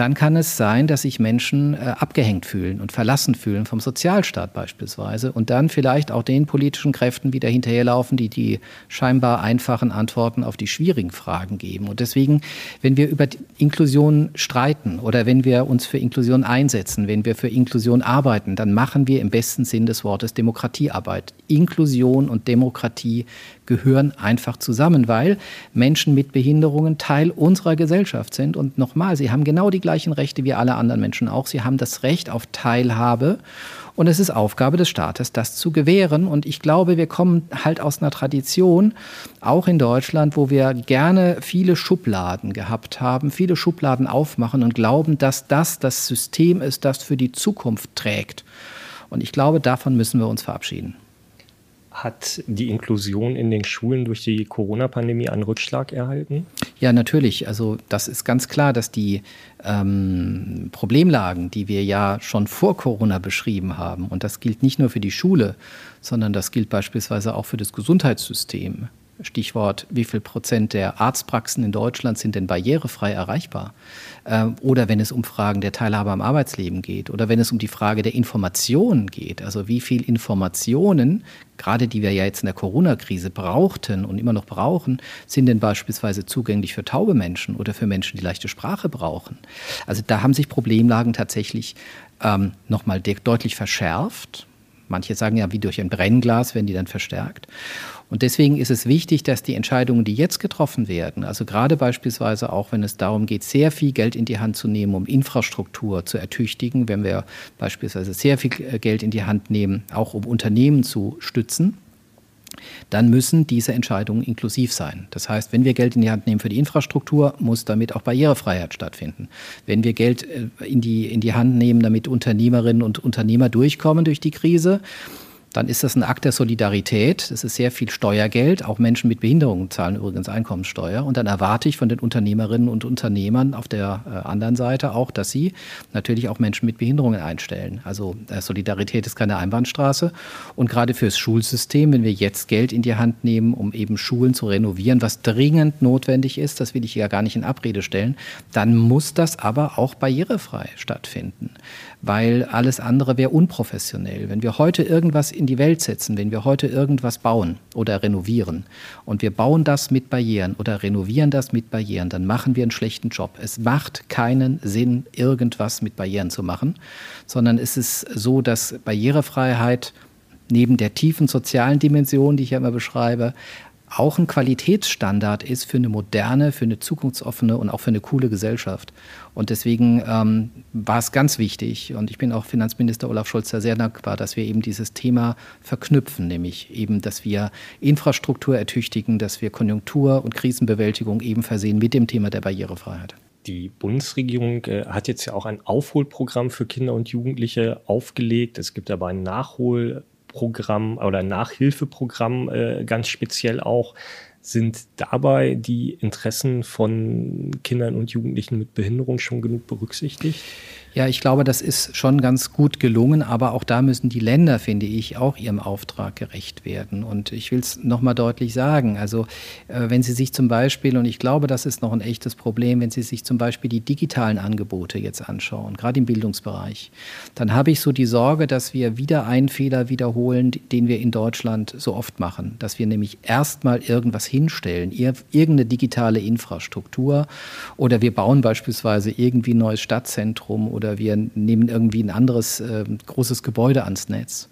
dann kann es sein, dass sich Menschen äh, abgehängt fühlen und verlassen fühlen vom Sozialstaat beispielsweise und dann vielleicht auch den politischen Kräften wieder hinterherlaufen, die die scheinbar einfachen Antworten auf die schwierigen Fragen geben. Und deswegen, wenn wir über Inklusion streiten oder wenn wir uns für Inklusion einsetzen, wenn wir für Inklusion arbeiten, dann machen wir im besten Sinn des Wortes Demokratiearbeit. Inklusion und Demokratie gehören einfach zusammen, weil Menschen mit Behinderungen Teil unserer Gesellschaft sind. Und nochmal, sie haben genau die gleichen Rechte wie alle anderen Menschen auch. Sie haben das Recht auf Teilhabe. Und es ist Aufgabe des Staates, das zu gewähren. Und ich glaube, wir kommen halt aus einer Tradition, auch in Deutschland, wo wir gerne viele Schubladen gehabt haben, viele Schubladen aufmachen und glauben, dass das das System ist, das für die Zukunft trägt. Und ich glaube, davon müssen wir uns verabschieden. Hat die Inklusion in den Schulen durch die Corona-Pandemie einen Rückschlag erhalten? Ja, natürlich. Also das ist ganz klar, dass die ähm, Problemlagen, die wir ja schon vor Corona beschrieben haben, und das gilt nicht nur für die Schule, sondern das gilt beispielsweise auch für das Gesundheitssystem, Stichwort, wie viel Prozent der Arztpraxen in Deutschland sind denn barrierefrei erreichbar? Ähm, oder wenn es um Fragen der Teilhabe am Arbeitsleben geht oder wenn es um die Frage der Informationen geht, also wie viel Informationen, gerade die wir ja jetzt in der Corona-Krise brauchten und immer noch brauchen, sind denn beispielsweise zugänglich für taube Menschen oder für Menschen, die leichte Sprache brauchen? Also da haben sich Problemlagen tatsächlich ähm, nochmal deutlich verschärft. Manche sagen ja, wie durch ein Brennglas werden die dann verstärkt. Und deswegen ist es wichtig, dass die Entscheidungen, die jetzt getroffen werden, also gerade beispielsweise auch, wenn es darum geht, sehr viel Geld in die Hand zu nehmen, um Infrastruktur zu ertüchtigen, wenn wir beispielsweise sehr viel Geld in die Hand nehmen, auch um Unternehmen zu stützen, dann müssen diese Entscheidungen inklusiv sein. Das heißt, wenn wir Geld in die Hand nehmen für die Infrastruktur, muss damit auch Barrierefreiheit stattfinden. Wenn wir Geld äh, in die, in die Hand nehmen, damit Unternehmerinnen und Unternehmer durchkommen durch die Krise, dann ist das ein Akt der Solidarität. Das ist sehr viel Steuergeld. Auch Menschen mit Behinderungen zahlen übrigens Einkommenssteuer. Und dann erwarte ich von den Unternehmerinnen und Unternehmern auf der äh, anderen Seite auch, dass sie natürlich auch Menschen mit Behinderungen einstellen. Also äh, Solidarität ist keine Einbahnstraße. Und gerade fürs Schulsystem, wenn wir jetzt Geld in die Hand nehmen, um eben Schulen zu renovieren, was dringend notwendig ist, das will ich ja gar nicht in Abrede stellen, dann muss das aber auch barrierefrei stattfinden weil alles andere wäre unprofessionell. Wenn wir heute irgendwas in die Welt setzen, wenn wir heute irgendwas bauen oder renovieren und wir bauen das mit Barrieren oder renovieren das mit Barrieren, dann machen wir einen schlechten Job. Es macht keinen Sinn, irgendwas mit Barrieren zu machen, sondern es ist so, dass Barrierefreiheit neben der tiefen sozialen Dimension, die ich ja immer beschreibe, auch ein Qualitätsstandard ist für eine moderne, für eine zukunftsoffene und auch für eine coole Gesellschaft. Und deswegen ähm, war es ganz wichtig, und ich bin auch Finanzminister Olaf Scholz sehr dankbar, dass wir eben dieses Thema verknüpfen, nämlich eben, dass wir Infrastruktur ertüchtigen, dass wir Konjunktur- und Krisenbewältigung eben versehen mit dem Thema der Barrierefreiheit. Die Bundesregierung äh, hat jetzt ja auch ein Aufholprogramm für Kinder und Jugendliche aufgelegt. Es gibt aber ein Nachhol Programm oder Nachhilfeprogramm äh, ganz speziell auch. Sind dabei die Interessen von Kindern und Jugendlichen mit Behinderung schon genug berücksichtigt? Ja, ich glaube, das ist schon ganz gut gelungen, aber auch da müssen die Länder, finde ich, auch ihrem Auftrag gerecht werden. Und ich will es nochmal deutlich sagen. Also äh, wenn Sie sich zum Beispiel, und ich glaube, das ist noch ein echtes Problem, wenn Sie sich zum Beispiel die digitalen Angebote jetzt anschauen, gerade im Bildungsbereich, dann habe ich so die Sorge, dass wir wieder einen Fehler wiederholen, den wir in Deutschland so oft machen. Dass wir nämlich erstmal irgendwas hinstellen, irgendeine digitale Infrastruktur oder wir bauen beispielsweise irgendwie ein neues Stadtzentrum oder wir nehmen irgendwie ein anderes äh, großes Gebäude ans Netz.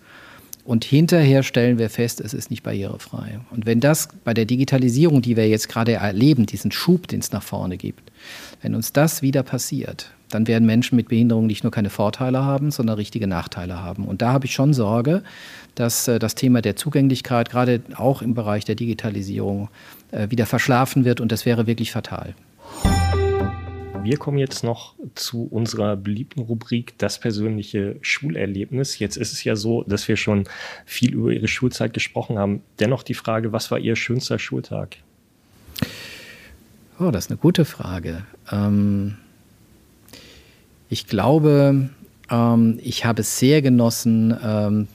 Und hinterher stellen wir fest, es ist nicht barrierefrei. Und wenn das bei der Digitalisierung, die wir jetzt gerade erleben, diesen Schub, den es nach vorne gibt, wenn uns das wieder passiert, dann werden Menschen mit Behinderung nicht nur keine Vorteile haben, sondern richtige Nachteile haben. Und da habe ich schon Sorge, dass äh, das Thema der Zugänglichkeit, gerade auch im Bereich der Digitalisierung, äh, wieder verschlafen wird. Und das wäre wirklich fatal. Wir kommen jetzt noch zu unserer beliebten Rubrik Das persönliche Schulerlebnis. Jetzt ist es ja so, dass wir schon viel über Ihre Schulzeit gesprochen haben. Dennoch die Frage, was war Ihr schönster Schultag? Oh, das ist eine gute Frage. Ähm, ich glaube, ähm, ich habe es sehr genossen, ähm,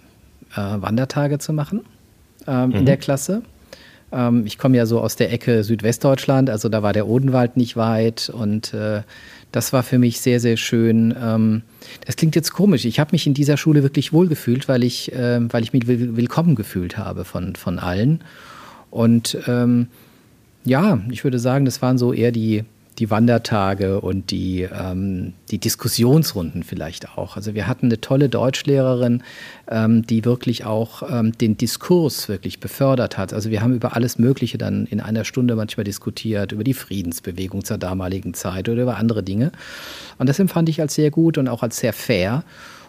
äh, Wandertage zu machen ähm, mhm. in der Klasse. Ähm, ich komme ja so aus der Ecke Südwestdeutschland, also da war der Odenwald nicht weit und äh, das war für mich sehr, sehr schön. Ähm, das klingt jetzt komisch. Ich habe mich in dieser Schule wirklich wohlgefühlt, weil ich, äh, weil ich mich willkommen gefühlt habe von, von allen. Und ähm, ja, ich würde sagen, das waren so eher die, die Wandertage und die, ähm, die Diskussionsrunden vielleicht auch. Also wir hatten eine tolle Deutschlehrerin, ähm, die wirklich auch ähm, den Diskurs wirklich befördert hat. Also wir haben über alles Mögliche dann in einer Stunde manchmal diskutiert, über die Friedensbewegung zur damaligen Zeit oder über andere Dinge. Und das empfand ich als sehr gut und auch als sehr fair.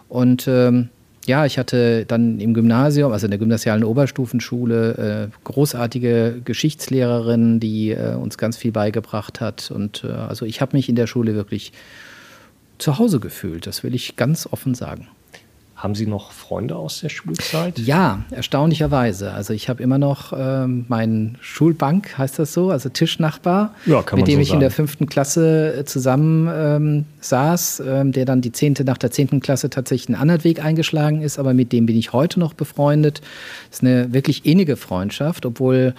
Und ähm, ja, ich hatte dann im Gymnasium, also in der gymnasialen Oberstufenschule, äh, großartige Geschichtslehrerin, die äh, uns ganz viel beigebracht hat. Und äh, also ich habe mich in der Schule wirklich zu Hause gefühlt, das will ich ganz offen sagen. Haben Sie noch Freunde aus der Schulzeit? Ja, erstaunlicherweise. Also ich habe immer noch ähm, meinen Schulbank, heißt das so, also Tischnachbar, ja, mit dem so ich sagen. in der fünften Klasse äh, zusammen ähm, saß, ähm, der dann die zehnte nach der zehnten Klasse tatsächlich einen anderen Weg eingeschlagen ist, aber mit dem bin ich heute noch befreundet. Das ist eine wirklich innige Freundschaft, obwohl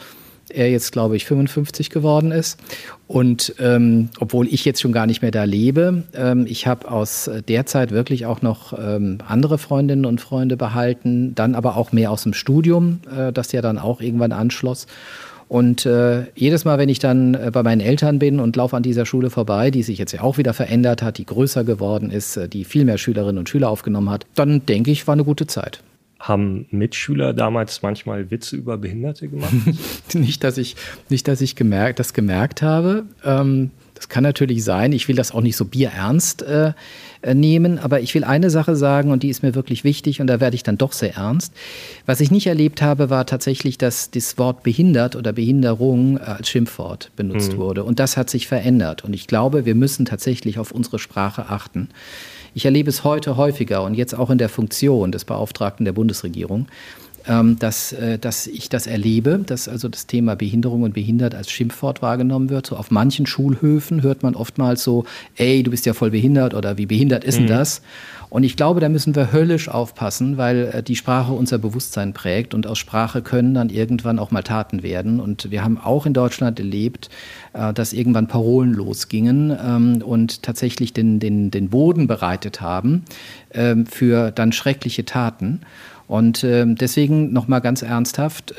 er jetzt, glaube ich, 55 geworden ist. Und ähm, obwohl ich jetzt schon gar nicht mehr da lebe, ähm, ich habe aus der Zeit wirklich auch noch ähm, andere Freundinnen und Freunde behalten, dann aber auch mehr aus dem Studium, äh, das ja dann auch irgendwann anschloss. Und äh, jedes Mal, wenn ich dann äh, bei meinen Eltern bin und laufe an dieser Schule vorbei, die sich jetzt ja auch wieder verändert hat, die größer geworden ist, äh, die viel mehr Schülerinnen und Schüler aufgenommen hat, dann denke ich, war eine gute Zeit. Haben Mitschüler damals manchmal Witze über Behinderte gemacht? nicht, dass ich, nicht, dass ich gemerkt, das gemerkt habe. Ähm, das kann natürlich sein. Ich will das auch nicht so bierernst äh, äh, nehmen, aber ich will eine Sache sagen und die ist mir wirklich wichtig und da werde ich dann doch sehr ernst. Was ich nicht erlebt habe, war tatsächlich, dass das Wort behindert oder Behinderung als Schimpfwort benutzt mhm. wurde. Und das hat sich verändert. Und ich glaube, wir müssen tatsächlich auf unsere Sprache achten. Ich erlebe es heute häufiger und jetzt auch in der Funktion des Beauftragten der Bundesregierung, ähm, dass, äh, dass ich das erlebe, dass also das Thema Behinderung und behindert als Schimpfwort wahrgenommen wird. So auf manchen Schulhöfen hört man oftmals so, ey, du bist ja voll behindert oder wie behindert ist mhm. denn das? Und ich glaube, da müssen wir höllisch aufpassen, weil äh, die Sprache unser Bewusstsein prägt und aus Sprache können dann irgendwann auch mal Taten werden. Und wir haben auch in Deutschland erlebt, äh, dass irgendwann Parolen losgingen ähm, und tatsächlich den, den, den Boden bereitet haben ähm, für dann schreckliche Taten. Und ähm, deswegen nochmal ganz ernsthaft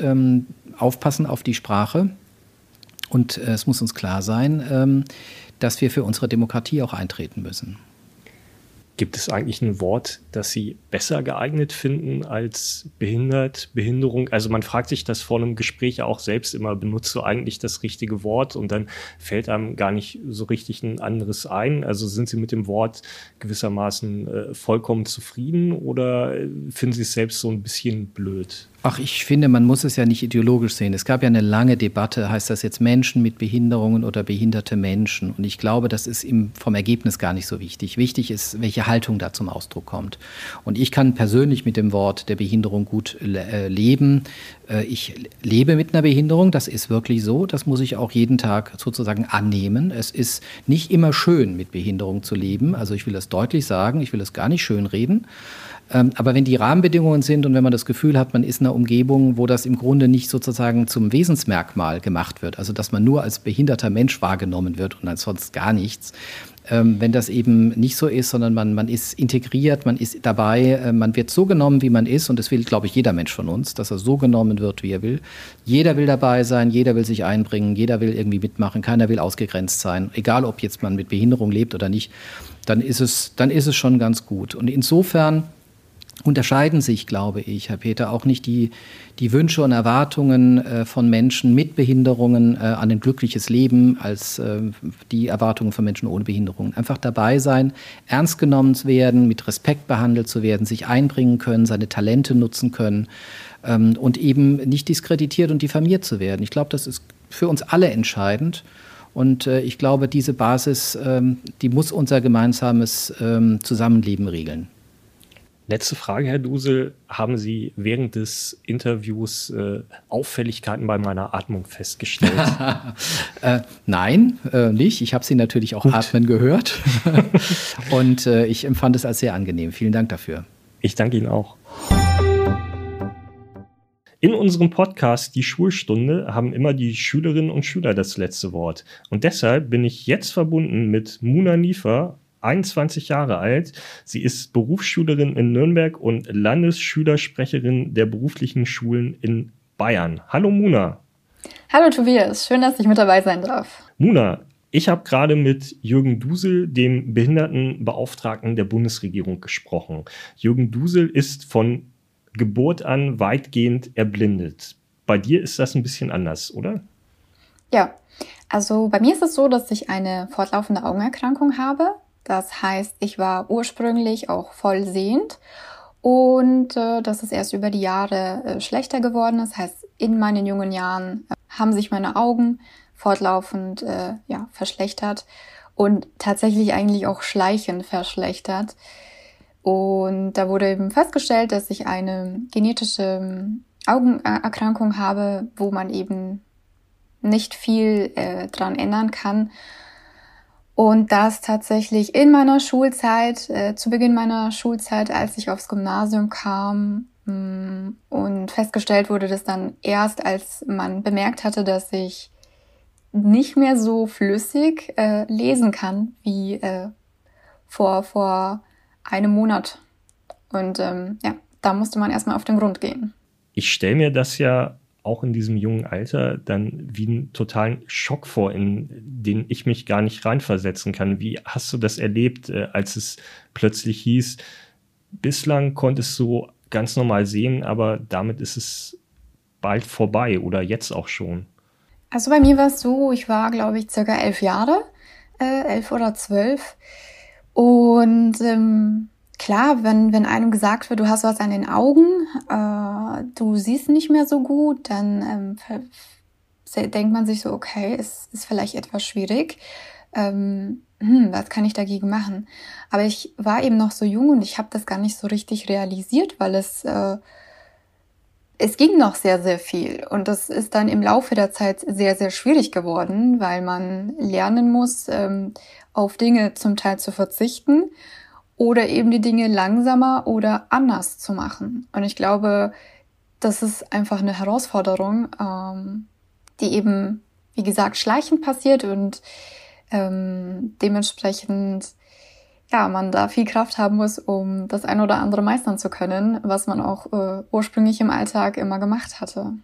aufpassen auf die Sprache. Und äh, es muss uns klar sein, dass wir für unsere Demokratie auch eintreten müssen. Gibt es eigentlich ein Wort, das Sie besser geeignet finden als behindert, Behinderung? Also man fragt sich das vor einem Gespräch auch selbst immer, benutzt du eigentlich das richtige Wort und dann fällt einem gar nicht so richtig ein anderes ein. Also sind Sie mit dem Wort gewissermaßen äh, vollkommen zufrieden oder äh, finden Sie es selbst so ein bisschen blöd? Ach, ich finde, man muss es ja nicht ideologisch sehen. Es gab ja eine lange Debatte, heißt das jetzt Menschen mit Behinderungen oder behinderte Menschen? Und ich glaube, das ist im, vom Ergebnis gar nicht so wichtig. Wichtig ist, welche Haltung da zum Ausdruck kommt. Und ich kann persönlich mit dem Wort der Behinderung gut äh, leben. Äh, ich lebe mit einer Behinderung, das ist wirklich so. Das muss ich auch jeden Tag sozusagen annehmen. Es ist nicht immer schön, mit Behinderung zu leben. Also ich will das deutlich sagen, ich will das gar nicht schön reden. Ähm, aber wenn die Rahmenbedingungen sind und wenn man das Gefühl hat, man ist in einer Umgebung, wo das im Grunde nicht sozusagen zum Wesensmerkmal gemacht wird, also dass man nur als behinderter Mensch wahrgenommen wird und ansonsten gar nichts, ähm, wenn das eben nicht so ist, sondern man, man ist integriert, man ist dabei, äh, man wird so genommen, wie man ist und das will, glaube ich, jeder Mensch von uns, dass er so genommen wird, wie er will. Jeder will dabei sein, jeder will sich einbringen, jeder will irgendwie mitmachen, keiner will ausgegrenzt sein, egal ob jetzt man mit Behinderung lebt oder nicht, dann ist es, dann ist es schon ganz gut. Und insofern unterscheiden sich, glaube ich, Herr Peter, auch nicht die, die Wünsche und Erwartungen äh, von Menschen mit Behinderungen äh, an ein glückliches Leben als äh, die Erwartungen von Menschen ohne Behinderungen. Einfach dabei sein, ernst genommen zu werden, mit Respekt behandelt zu werden, sich einbringen können, seine Talente nutzen können ähm, und eben nicht diskreditiert und diffamiert zu werden. Ich glaube, das ist für uns alle entscheidend. Und äh, ich glaube, diese Basis, ähm, die muss unser gemeinsames ähm, Zusammenleben regeln. Letzte Frage, Herr Dusel. Haben Sie während des Interviews äh, Auffälligkeiten bei meiner Atmung festgestellt? äh, nein, äh, nicht. Ich habe Sie natürlich auch Gut. atmen gehört. Und äh, ich empfand es als sehr angenehm. Vielen Dank dafür. Ich danke Ihnen auch. In unserem Podcast Die Schulstunde haben immer die Schülerinnen und Schüler das letzte Wort. Und deshalb bin ich jetzt verbunden mit Muna Niefer 21 Jahre alt. Sie ist Berufsschülerin in Nürnberg und Landesschülersprecherin der beruflichen Schulen in Bayern. Hallo Muna. Hallo Tobias, schön, dass ich mit dabei sein darf. Muna, ich habe gerade mit Jürgen Dusel, dem Behindertenbeauftragten der Bundesregierung, gesprochen. Jürgen Dusel ist von Geburt an weitgehend erblindet. Bei dir ist das ein bisschen anders, oder? Ja, also bei mir ist es so, dass ich eine fortlaufende Augenerkrankung habe. Das heißt, ich war ursprünglich auch voll sehend und äh, das ist erst über die Jahre äh, schlechter geworden. Das heißt, in meinen jungen Jahren äh, haben sich meine Augen fortlaufend äh, ja, verschlechtert und tatsächlich eigentlich auch schleichend verschlechtert. Und da wurde eben festgestellt, dass ich eine genetische ähm, Augenerkrankung habe, wo man eben nicht viel äh, dran ändern kann. Und das tatsächlich in meiner Schulzeit, äh, zu Beginn meiner Schulzeit, als ich aufs Gymnasium kam mh, mm, und festgestellt wurde, dass dann erst, als man bemerkt hatte, dass ich nicht mehr so flüssig äh, lesen kann wie äh, vor, vor einem Monat. Und ähm, ja, da musste man erstmal auf den Grund gehen. Ich stelle mir das ja auch in diesem jungen Alter dann wie einen totalen Schock vor, in den ich mich gar nicht reinversetzen kann. Wie hast du das erlebt, äh, als es plötzlich hieß, bislang konntest du ganz normal sehen, aber damit ist es bald vorbei oder jetzt auch schon? Also bei mir war es so, ich war, glaube ich, circa elf Jahre, äh, elf oder zwölf. Und ähm, klar, wenn, wenn einem gesagt wird, du hast was an den Augen, äh, du siehst nicht mehr so gut, dann ähm, denkt man sich so, okay, es ist vielleicht etwas schwierig. Ähm, hm, was kann ich dagegen machen? Aber ich war eben noch so jung und ich habe das gar nicht so richtig realisiert, weil es äh, es ging noch sehr, sehr viel. Und das ist dann im Laufe der Zeit sehr, sehr schwierig geworden, weil man lernen muss, ähm, auf Dinge zum Teil zu verzichten oder eben die Dinge langsamer oder anders zu machen. Und ich glaube, das ist einfach eine Herausforderung, ähm, die eben, wie gesagt, schleichend passiert und ähm, dementsprechend ja, man da viel Kraft haben muss, um das ein oder andere meistern zu können, was man auch äh, ursprünglich im Alltag immer gemacht hatte.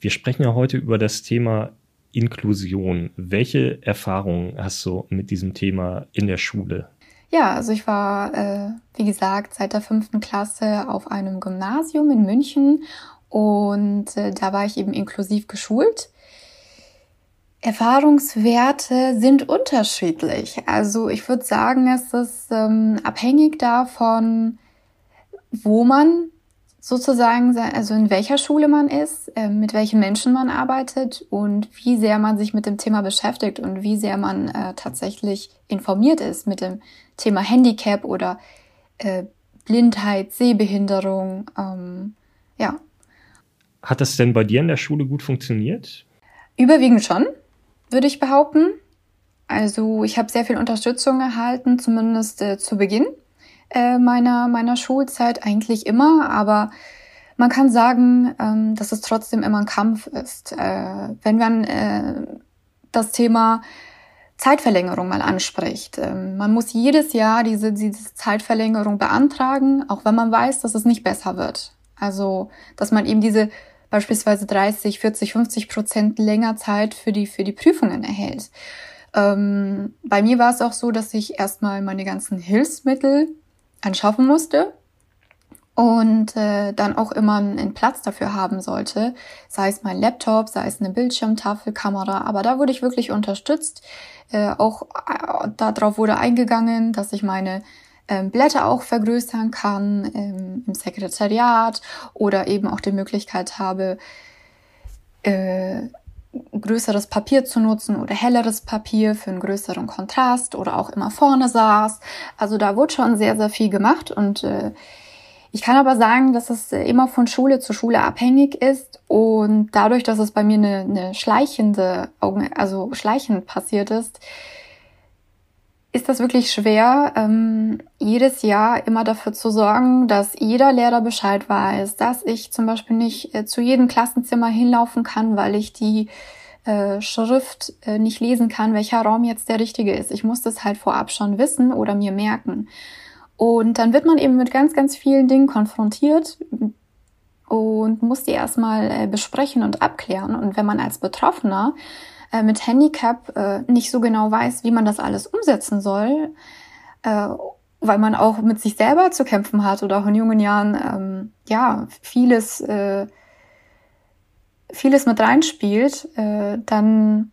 Wir sprechen ja heute über das Thema Inklusion. Welche Erfahrungen hast du mit diesem Thema in der Schule? Ja, also ich war, äh, wie gesagt, seit der fünften Klasse auf einem Gymnasium in München und äh, da war ich eben inklusiv geschult. Erfahrungswerte sind unterschiedlich. Also ich würde sagen, es ist ähm, abhängig davon, wo man sozusagen, also in welcher Schule man ist, äh, mit welchen Menschen man arbeitet und wie sehr man sich mit dem Thema beschäftigt und wie sehr man äh, tatsächlich informiert ist mit dem Thema Handicap oder äh, Blindheit, Sehbehinderung. Ähm, ja. Hat das denn bei dir in der Schule gut funktioniert? Überwiegend schon würde ich behaupten. Also ich habe sehr viel Unterstützung erhalten, zumindest äh, zu Beginn äh, meiner, meiner Schulzeit, eigentlich immer, aber man kann sagen, ähm, dass es trotzdem immer ein Kampf ist. Äh, wenn man äh, das Thema Zeitverlängerung mal anspricht. Ähm, man muss jedes Jahr diese, diese Zeitverlängerung beantragen, auch wenn man weiß, dass es nicht besser wird. Also, dass man eben diese beispielsweise 30, 40, 50 Prozent länger Zeit für die, für die Prüfungen erhält. Ähm, bei mir war es auch so, dass ich erstmal meine ganzen Hilfsmittel anschaffen musste und äh, dann auch immer einen Platz dafür haben sollte, sei es mein Laptop, sei es eine Bildschirmtafelkamera, aber da wurde ich wirklich unterstützt. Äh, auch äh, darauf wurde eingegangen, dass ich meine ähm, Blätter auch vergrößern kann ähm, im Sekretariat oder eben auch die Möglichkeit habe, äh, größeres Papier zu nutzen oder helleres Papier für einen größeren Kontrast oder auch immer vorne saß. Also da wurde schon sehr, sehr viel gemacht und äh, ich kann aber sagen, dass es immer von Schule zu Schule abhängig ist und dadurch, dass es bei mir eine, eine schleichende also schleichend passiert ist, ist das wirklich schwer, ähm, jedes Jahr immer dafür zu sorgen, dass jeder Lehrer Bescheid weiß, dass ich zum Beispiel nicht äh, zu jedem Klassenzimmer hinlaufen kann, weil ich die äh, Schrift äh, nicht lesen kann, welcher Raum jetzt der richtige ist. Ich muss das halt vorab schon wissen oder mir merken. Und dann wird man eben mit ganz, ganz vielen Dingen konfrontiert und muss die erstmal äh, besprechen und abklären. Und wenn man als Betroffener äh, mit Handicap äh, nicht so genau weiß, wie man das alles umsetzen soll, äh, weil man auch mit sich selber zu kämpfen hat oder auch in jungen Jahren ähm, ja vieles äh, vieles mit reinspielt, äh, dann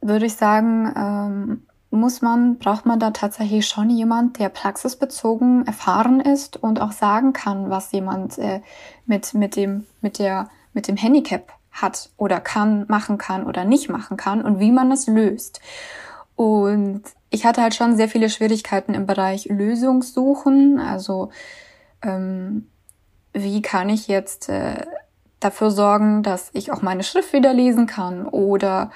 würde ich sagen, ähm, muss man, braucht man da tatsächlich schon jemand, der praxisbezogen erfahren ist und auch sagen kann, was jemand äh, mit, mit dem, mit der, mit dem Handicap hat oder kann, machen kann oder nicht machen kann und wie man es löst. Und ich hatte halt schon sehr viele Schwierigkeiten im Bereich Lösungssuchen. Also ähm, wie kann ich jetzt äh, dafür sorgen, dass ich auch meine Schrift wieder lesen kann oder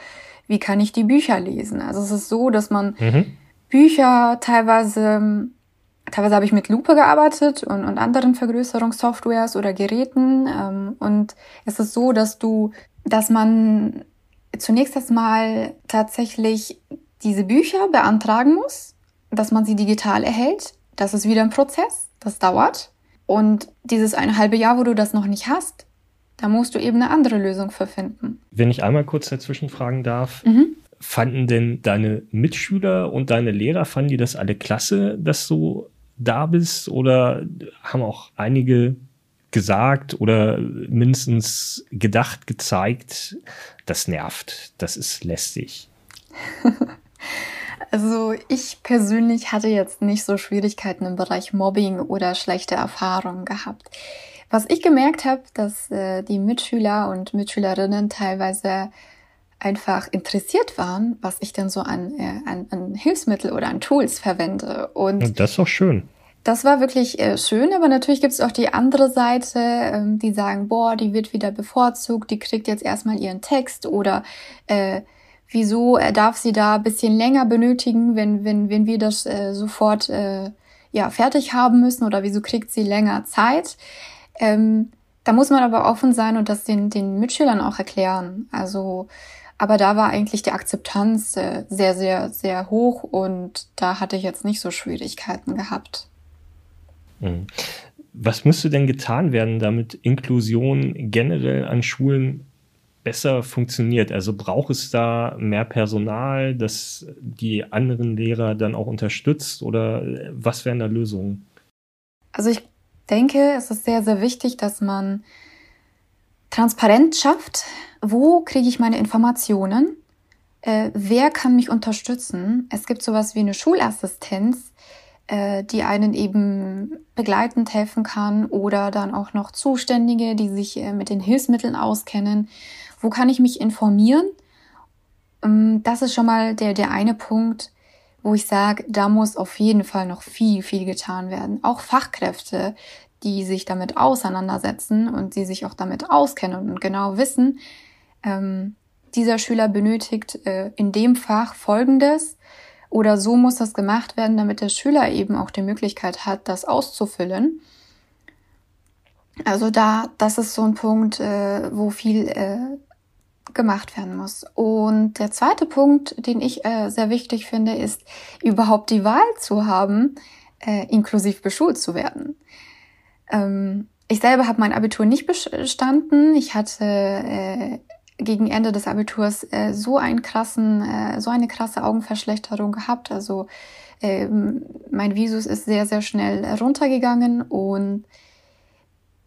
wie kann ich die Bücher lesen. Also es ist so, dass man mhm. Bücher teilweise teilweise habe ich mit Lupe gearbeitet und, und anderen Vergrößerungssoftwares oder Geräten. Ähm, und es ist so, dass du, dass man zunächst erstmal tatsächlich diese Bücher beantragen muss, dass man sie digital erhält. Das ist wieder ein Prozess, das dauert. Und dieses eine halbe Jahr, wo du das noch nicht hast, da musst du eben eine andere Lösung für finden. Wenn ich einmal kurz dazwischen fragen darf, mhm. fanden denn deine Mitschüler und deine Lehrer, fanden die das alle klasse, dass du da bist oder haben auch einige gesagt oder mindestens gedacht, gezeigt, das nervt, das ist lästig? Also ich persönlich hatte jetzt nicht so Schwierigkeiten im Bereich Mobbing oder schlechte Erfahrungen gehabt. Was ich gemerkt habe, dass äh, die Mitschüler und Mitschülerinnen teilweise einfach interessiert waren, was ich denn so an, äh, an, an Hilfsmittel oder an Tools verwende. Und das ist auch schön. Das war wirklich äh, schön, aber natürlich gibt es auch die andere Seite, ähm, die sagen, boah, die wird wieder bevorzugt, die kriegt jetzt erstmal ihren Text oder äh, wieso äh, darf sie da bisschen länger benötigen, wenn, wenn, wenn wir das äh, sofort äh, ja, fertig haben müssen oder wieso kriegt sie länger Zeit. Ähm, da muss man aber offen sein und das den, den Mitschülern auch erklären. Also, aber da war eigentlich die Akzeptanz äh, sehr, sehr, sehr hoch und da hatte ich jetzt nicht so Schwierigkeiten gehabt. Mhm. Was müsste denn getan werden, damit Inklusion generell an Schulen besser funktioniert? Also braucht es da mehr Personal, das die anderen Lehrer dann auch unterstützt oder was wären da Lösungen? Also ich denke, es ist sehr, sehr wichtig, dass man Transparenz schafft. Wo kriege ich meine Informationen? Äh, wer kann mich unterstützen? Es gibt sowas wie eine Schulassistenz, äh, die einen eben begleitend helfen kann oder dann auch noch Zuständige, die sich äh, mit den Hilfsmitteln auskennen. Wo kann ich mich informieren? Ähm, das ist schon mal der, der eine Punkt, wo ich sage, da muss auf jeden Fall noch viel, viel getan werden. Auch Fachkräfte, die sich damit auseinandersetzen und die sich auch damit auskennen und genau wissen, ähm, dieser Schüler benötigt äh, in dem Fach Folgendes oder so muss das gemacht werden, damit der Schüler eben auch die Möglichkeit hat, das auszufüllen. Also da, das ist so ein Punkt, äh, wo viel äh, gemacht werden muss. Und der zweite Punkt, den ich äh, sehr wichtig finde, ist überhaupt die Wahl zu haben, äh, inklusiv beschult zu werden. Ähm, ich selber habe mein Abitur nicht bestanden. Ich hatte äh, gegen Ende des Abiturs äh, so einen krassen, äh, so eine krasse Augenverschlechterung gehabt. Also äh, mein Visus ist sehr, sehr schnell runtergegangen und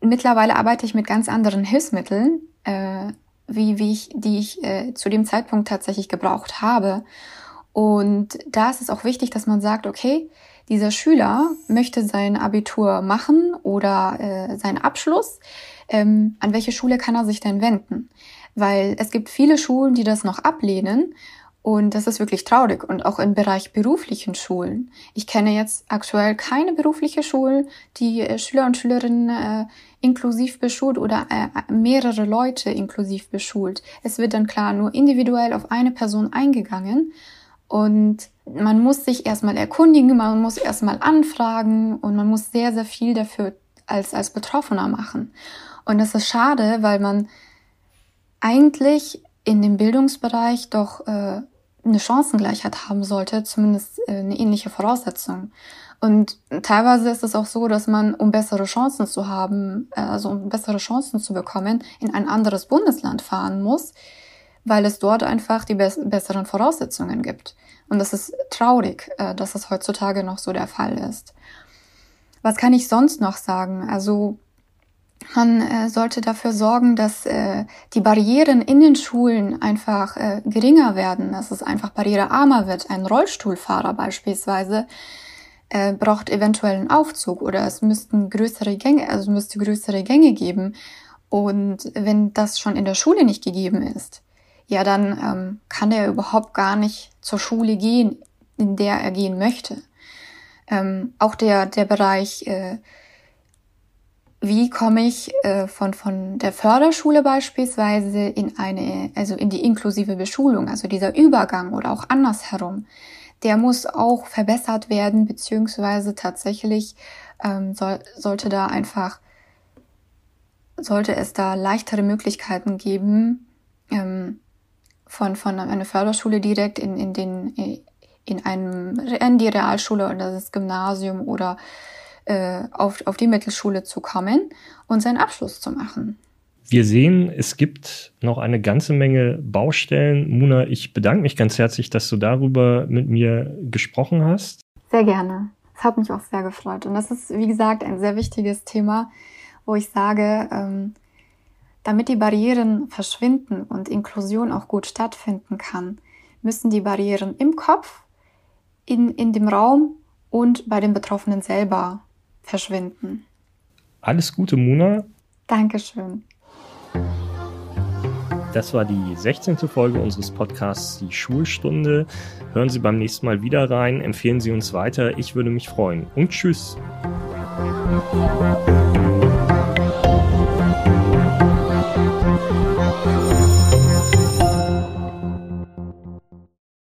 mittlerweile arbeite ich mit ganz anderen Hilfsmitteln, äh, wie, wie ich, die ich äh, zu dem Zeitpunkt tatsächlich gebraucht habe. Und da ist es auch wichtig, dass man sagt, okay, dieser Schüler möchte sein Abitur machen oder äh, seinen Abschluss. Ähm, an welche Schule kann er sich denn wenden? weil es gibt viele Schulen, die das noch ablehnen und das ist wirklich traurig. Und auch im Bereich beruflichen Schulen. Ich kenne jetzt aktuell keine berufliche Schule, die äh, Schüler und Schülerinnen äh, inklusiv beschult oder äh, mehrere Leute inklusiv beschult. Es wird dann klar nur individuell auf eine Person eingegangen. Und man muss sich erstmal erkundigen, man muss erstmal anfragen und man muss sehr, sehr viel dafür als, als Betroffener machen. Und das ist schade, weil man eigentlich in dem Bildungsbereich doch äh, eine Chancengleichheit haben sollte, zumindest äh, eine ähnliche Voraussetzung. Und teilweise ist es auch so, dass man, um bessere Chancen zu haben, äh, also um bessere Chancen zu bekommen, in ein anderes Bundesland fahren muss, weil es dort einfach die besseren Voraussetzungen gibt. Und das ist traurig, äh, dass das heutzutage noch so der Fall ist. Was kann ich sonst noch sagen? Also man äh, sollte dafür sorgen, dass äh, die Barrieren in den Schulen einfach äh, geringer werden, dass es einfach barrierearmer wird. Ein Rollstuhlfahrer beispielsweise äh, braucht eventuell einen Aufzug oder es müssten größere Gänge, also müsste größere Gänge geben. Und wenn das schon in der Schule nicht gegeben ist, ja, dann ähm, kann er überhaupt gar nicht zur Schule gehen, in der er gehen möchte. Ähm, auch der, der Bereich äh, wie komme ich äh, von, von der Förderschule beispielsweise in eine, also in die inklusive Beschulung, also dieser Übergang oder auch andersherum, der muss auch verbessert werden, beziehungsweise tatsächlich ähm, soll, sollte da einfach, sollte es da leichtere Möglichkeiten geben, ähm, von, von einer Förderschule direkt in, in den, in einem, in die Realschule oder das Gymnasium oder äh, auf, auf die Mittelschule zu kommen und seinen Abschluss zu machen. Wir sehen, es gibt noch eine ganze Menge Baustellen. Muna, ich bedanke mich ganz herzlich, dass du darüber mit mir gesprochen hast. Sehr gerne. Es hat mich auch sehr gefreut. Und das ist, wie gesagt, ein sehr wichtiges Thema, wo ich sage, ähm, damit die Barrieren verschwinden und Inklusion auch gut stattfinden kann, müssen die Barrieren im Kopf, in, in dem Raum und bei den Betroffenen selber verschwinden. Alles Gute, Muna. Dankeschön. Das war die 16. Folge unseres Podcasts Die Schulstunde. Hören Sie beim nächsten Mal wieder rein, empfehlen Sie uns weiter. Ich würde mich freuen. Und tschüss. Oh,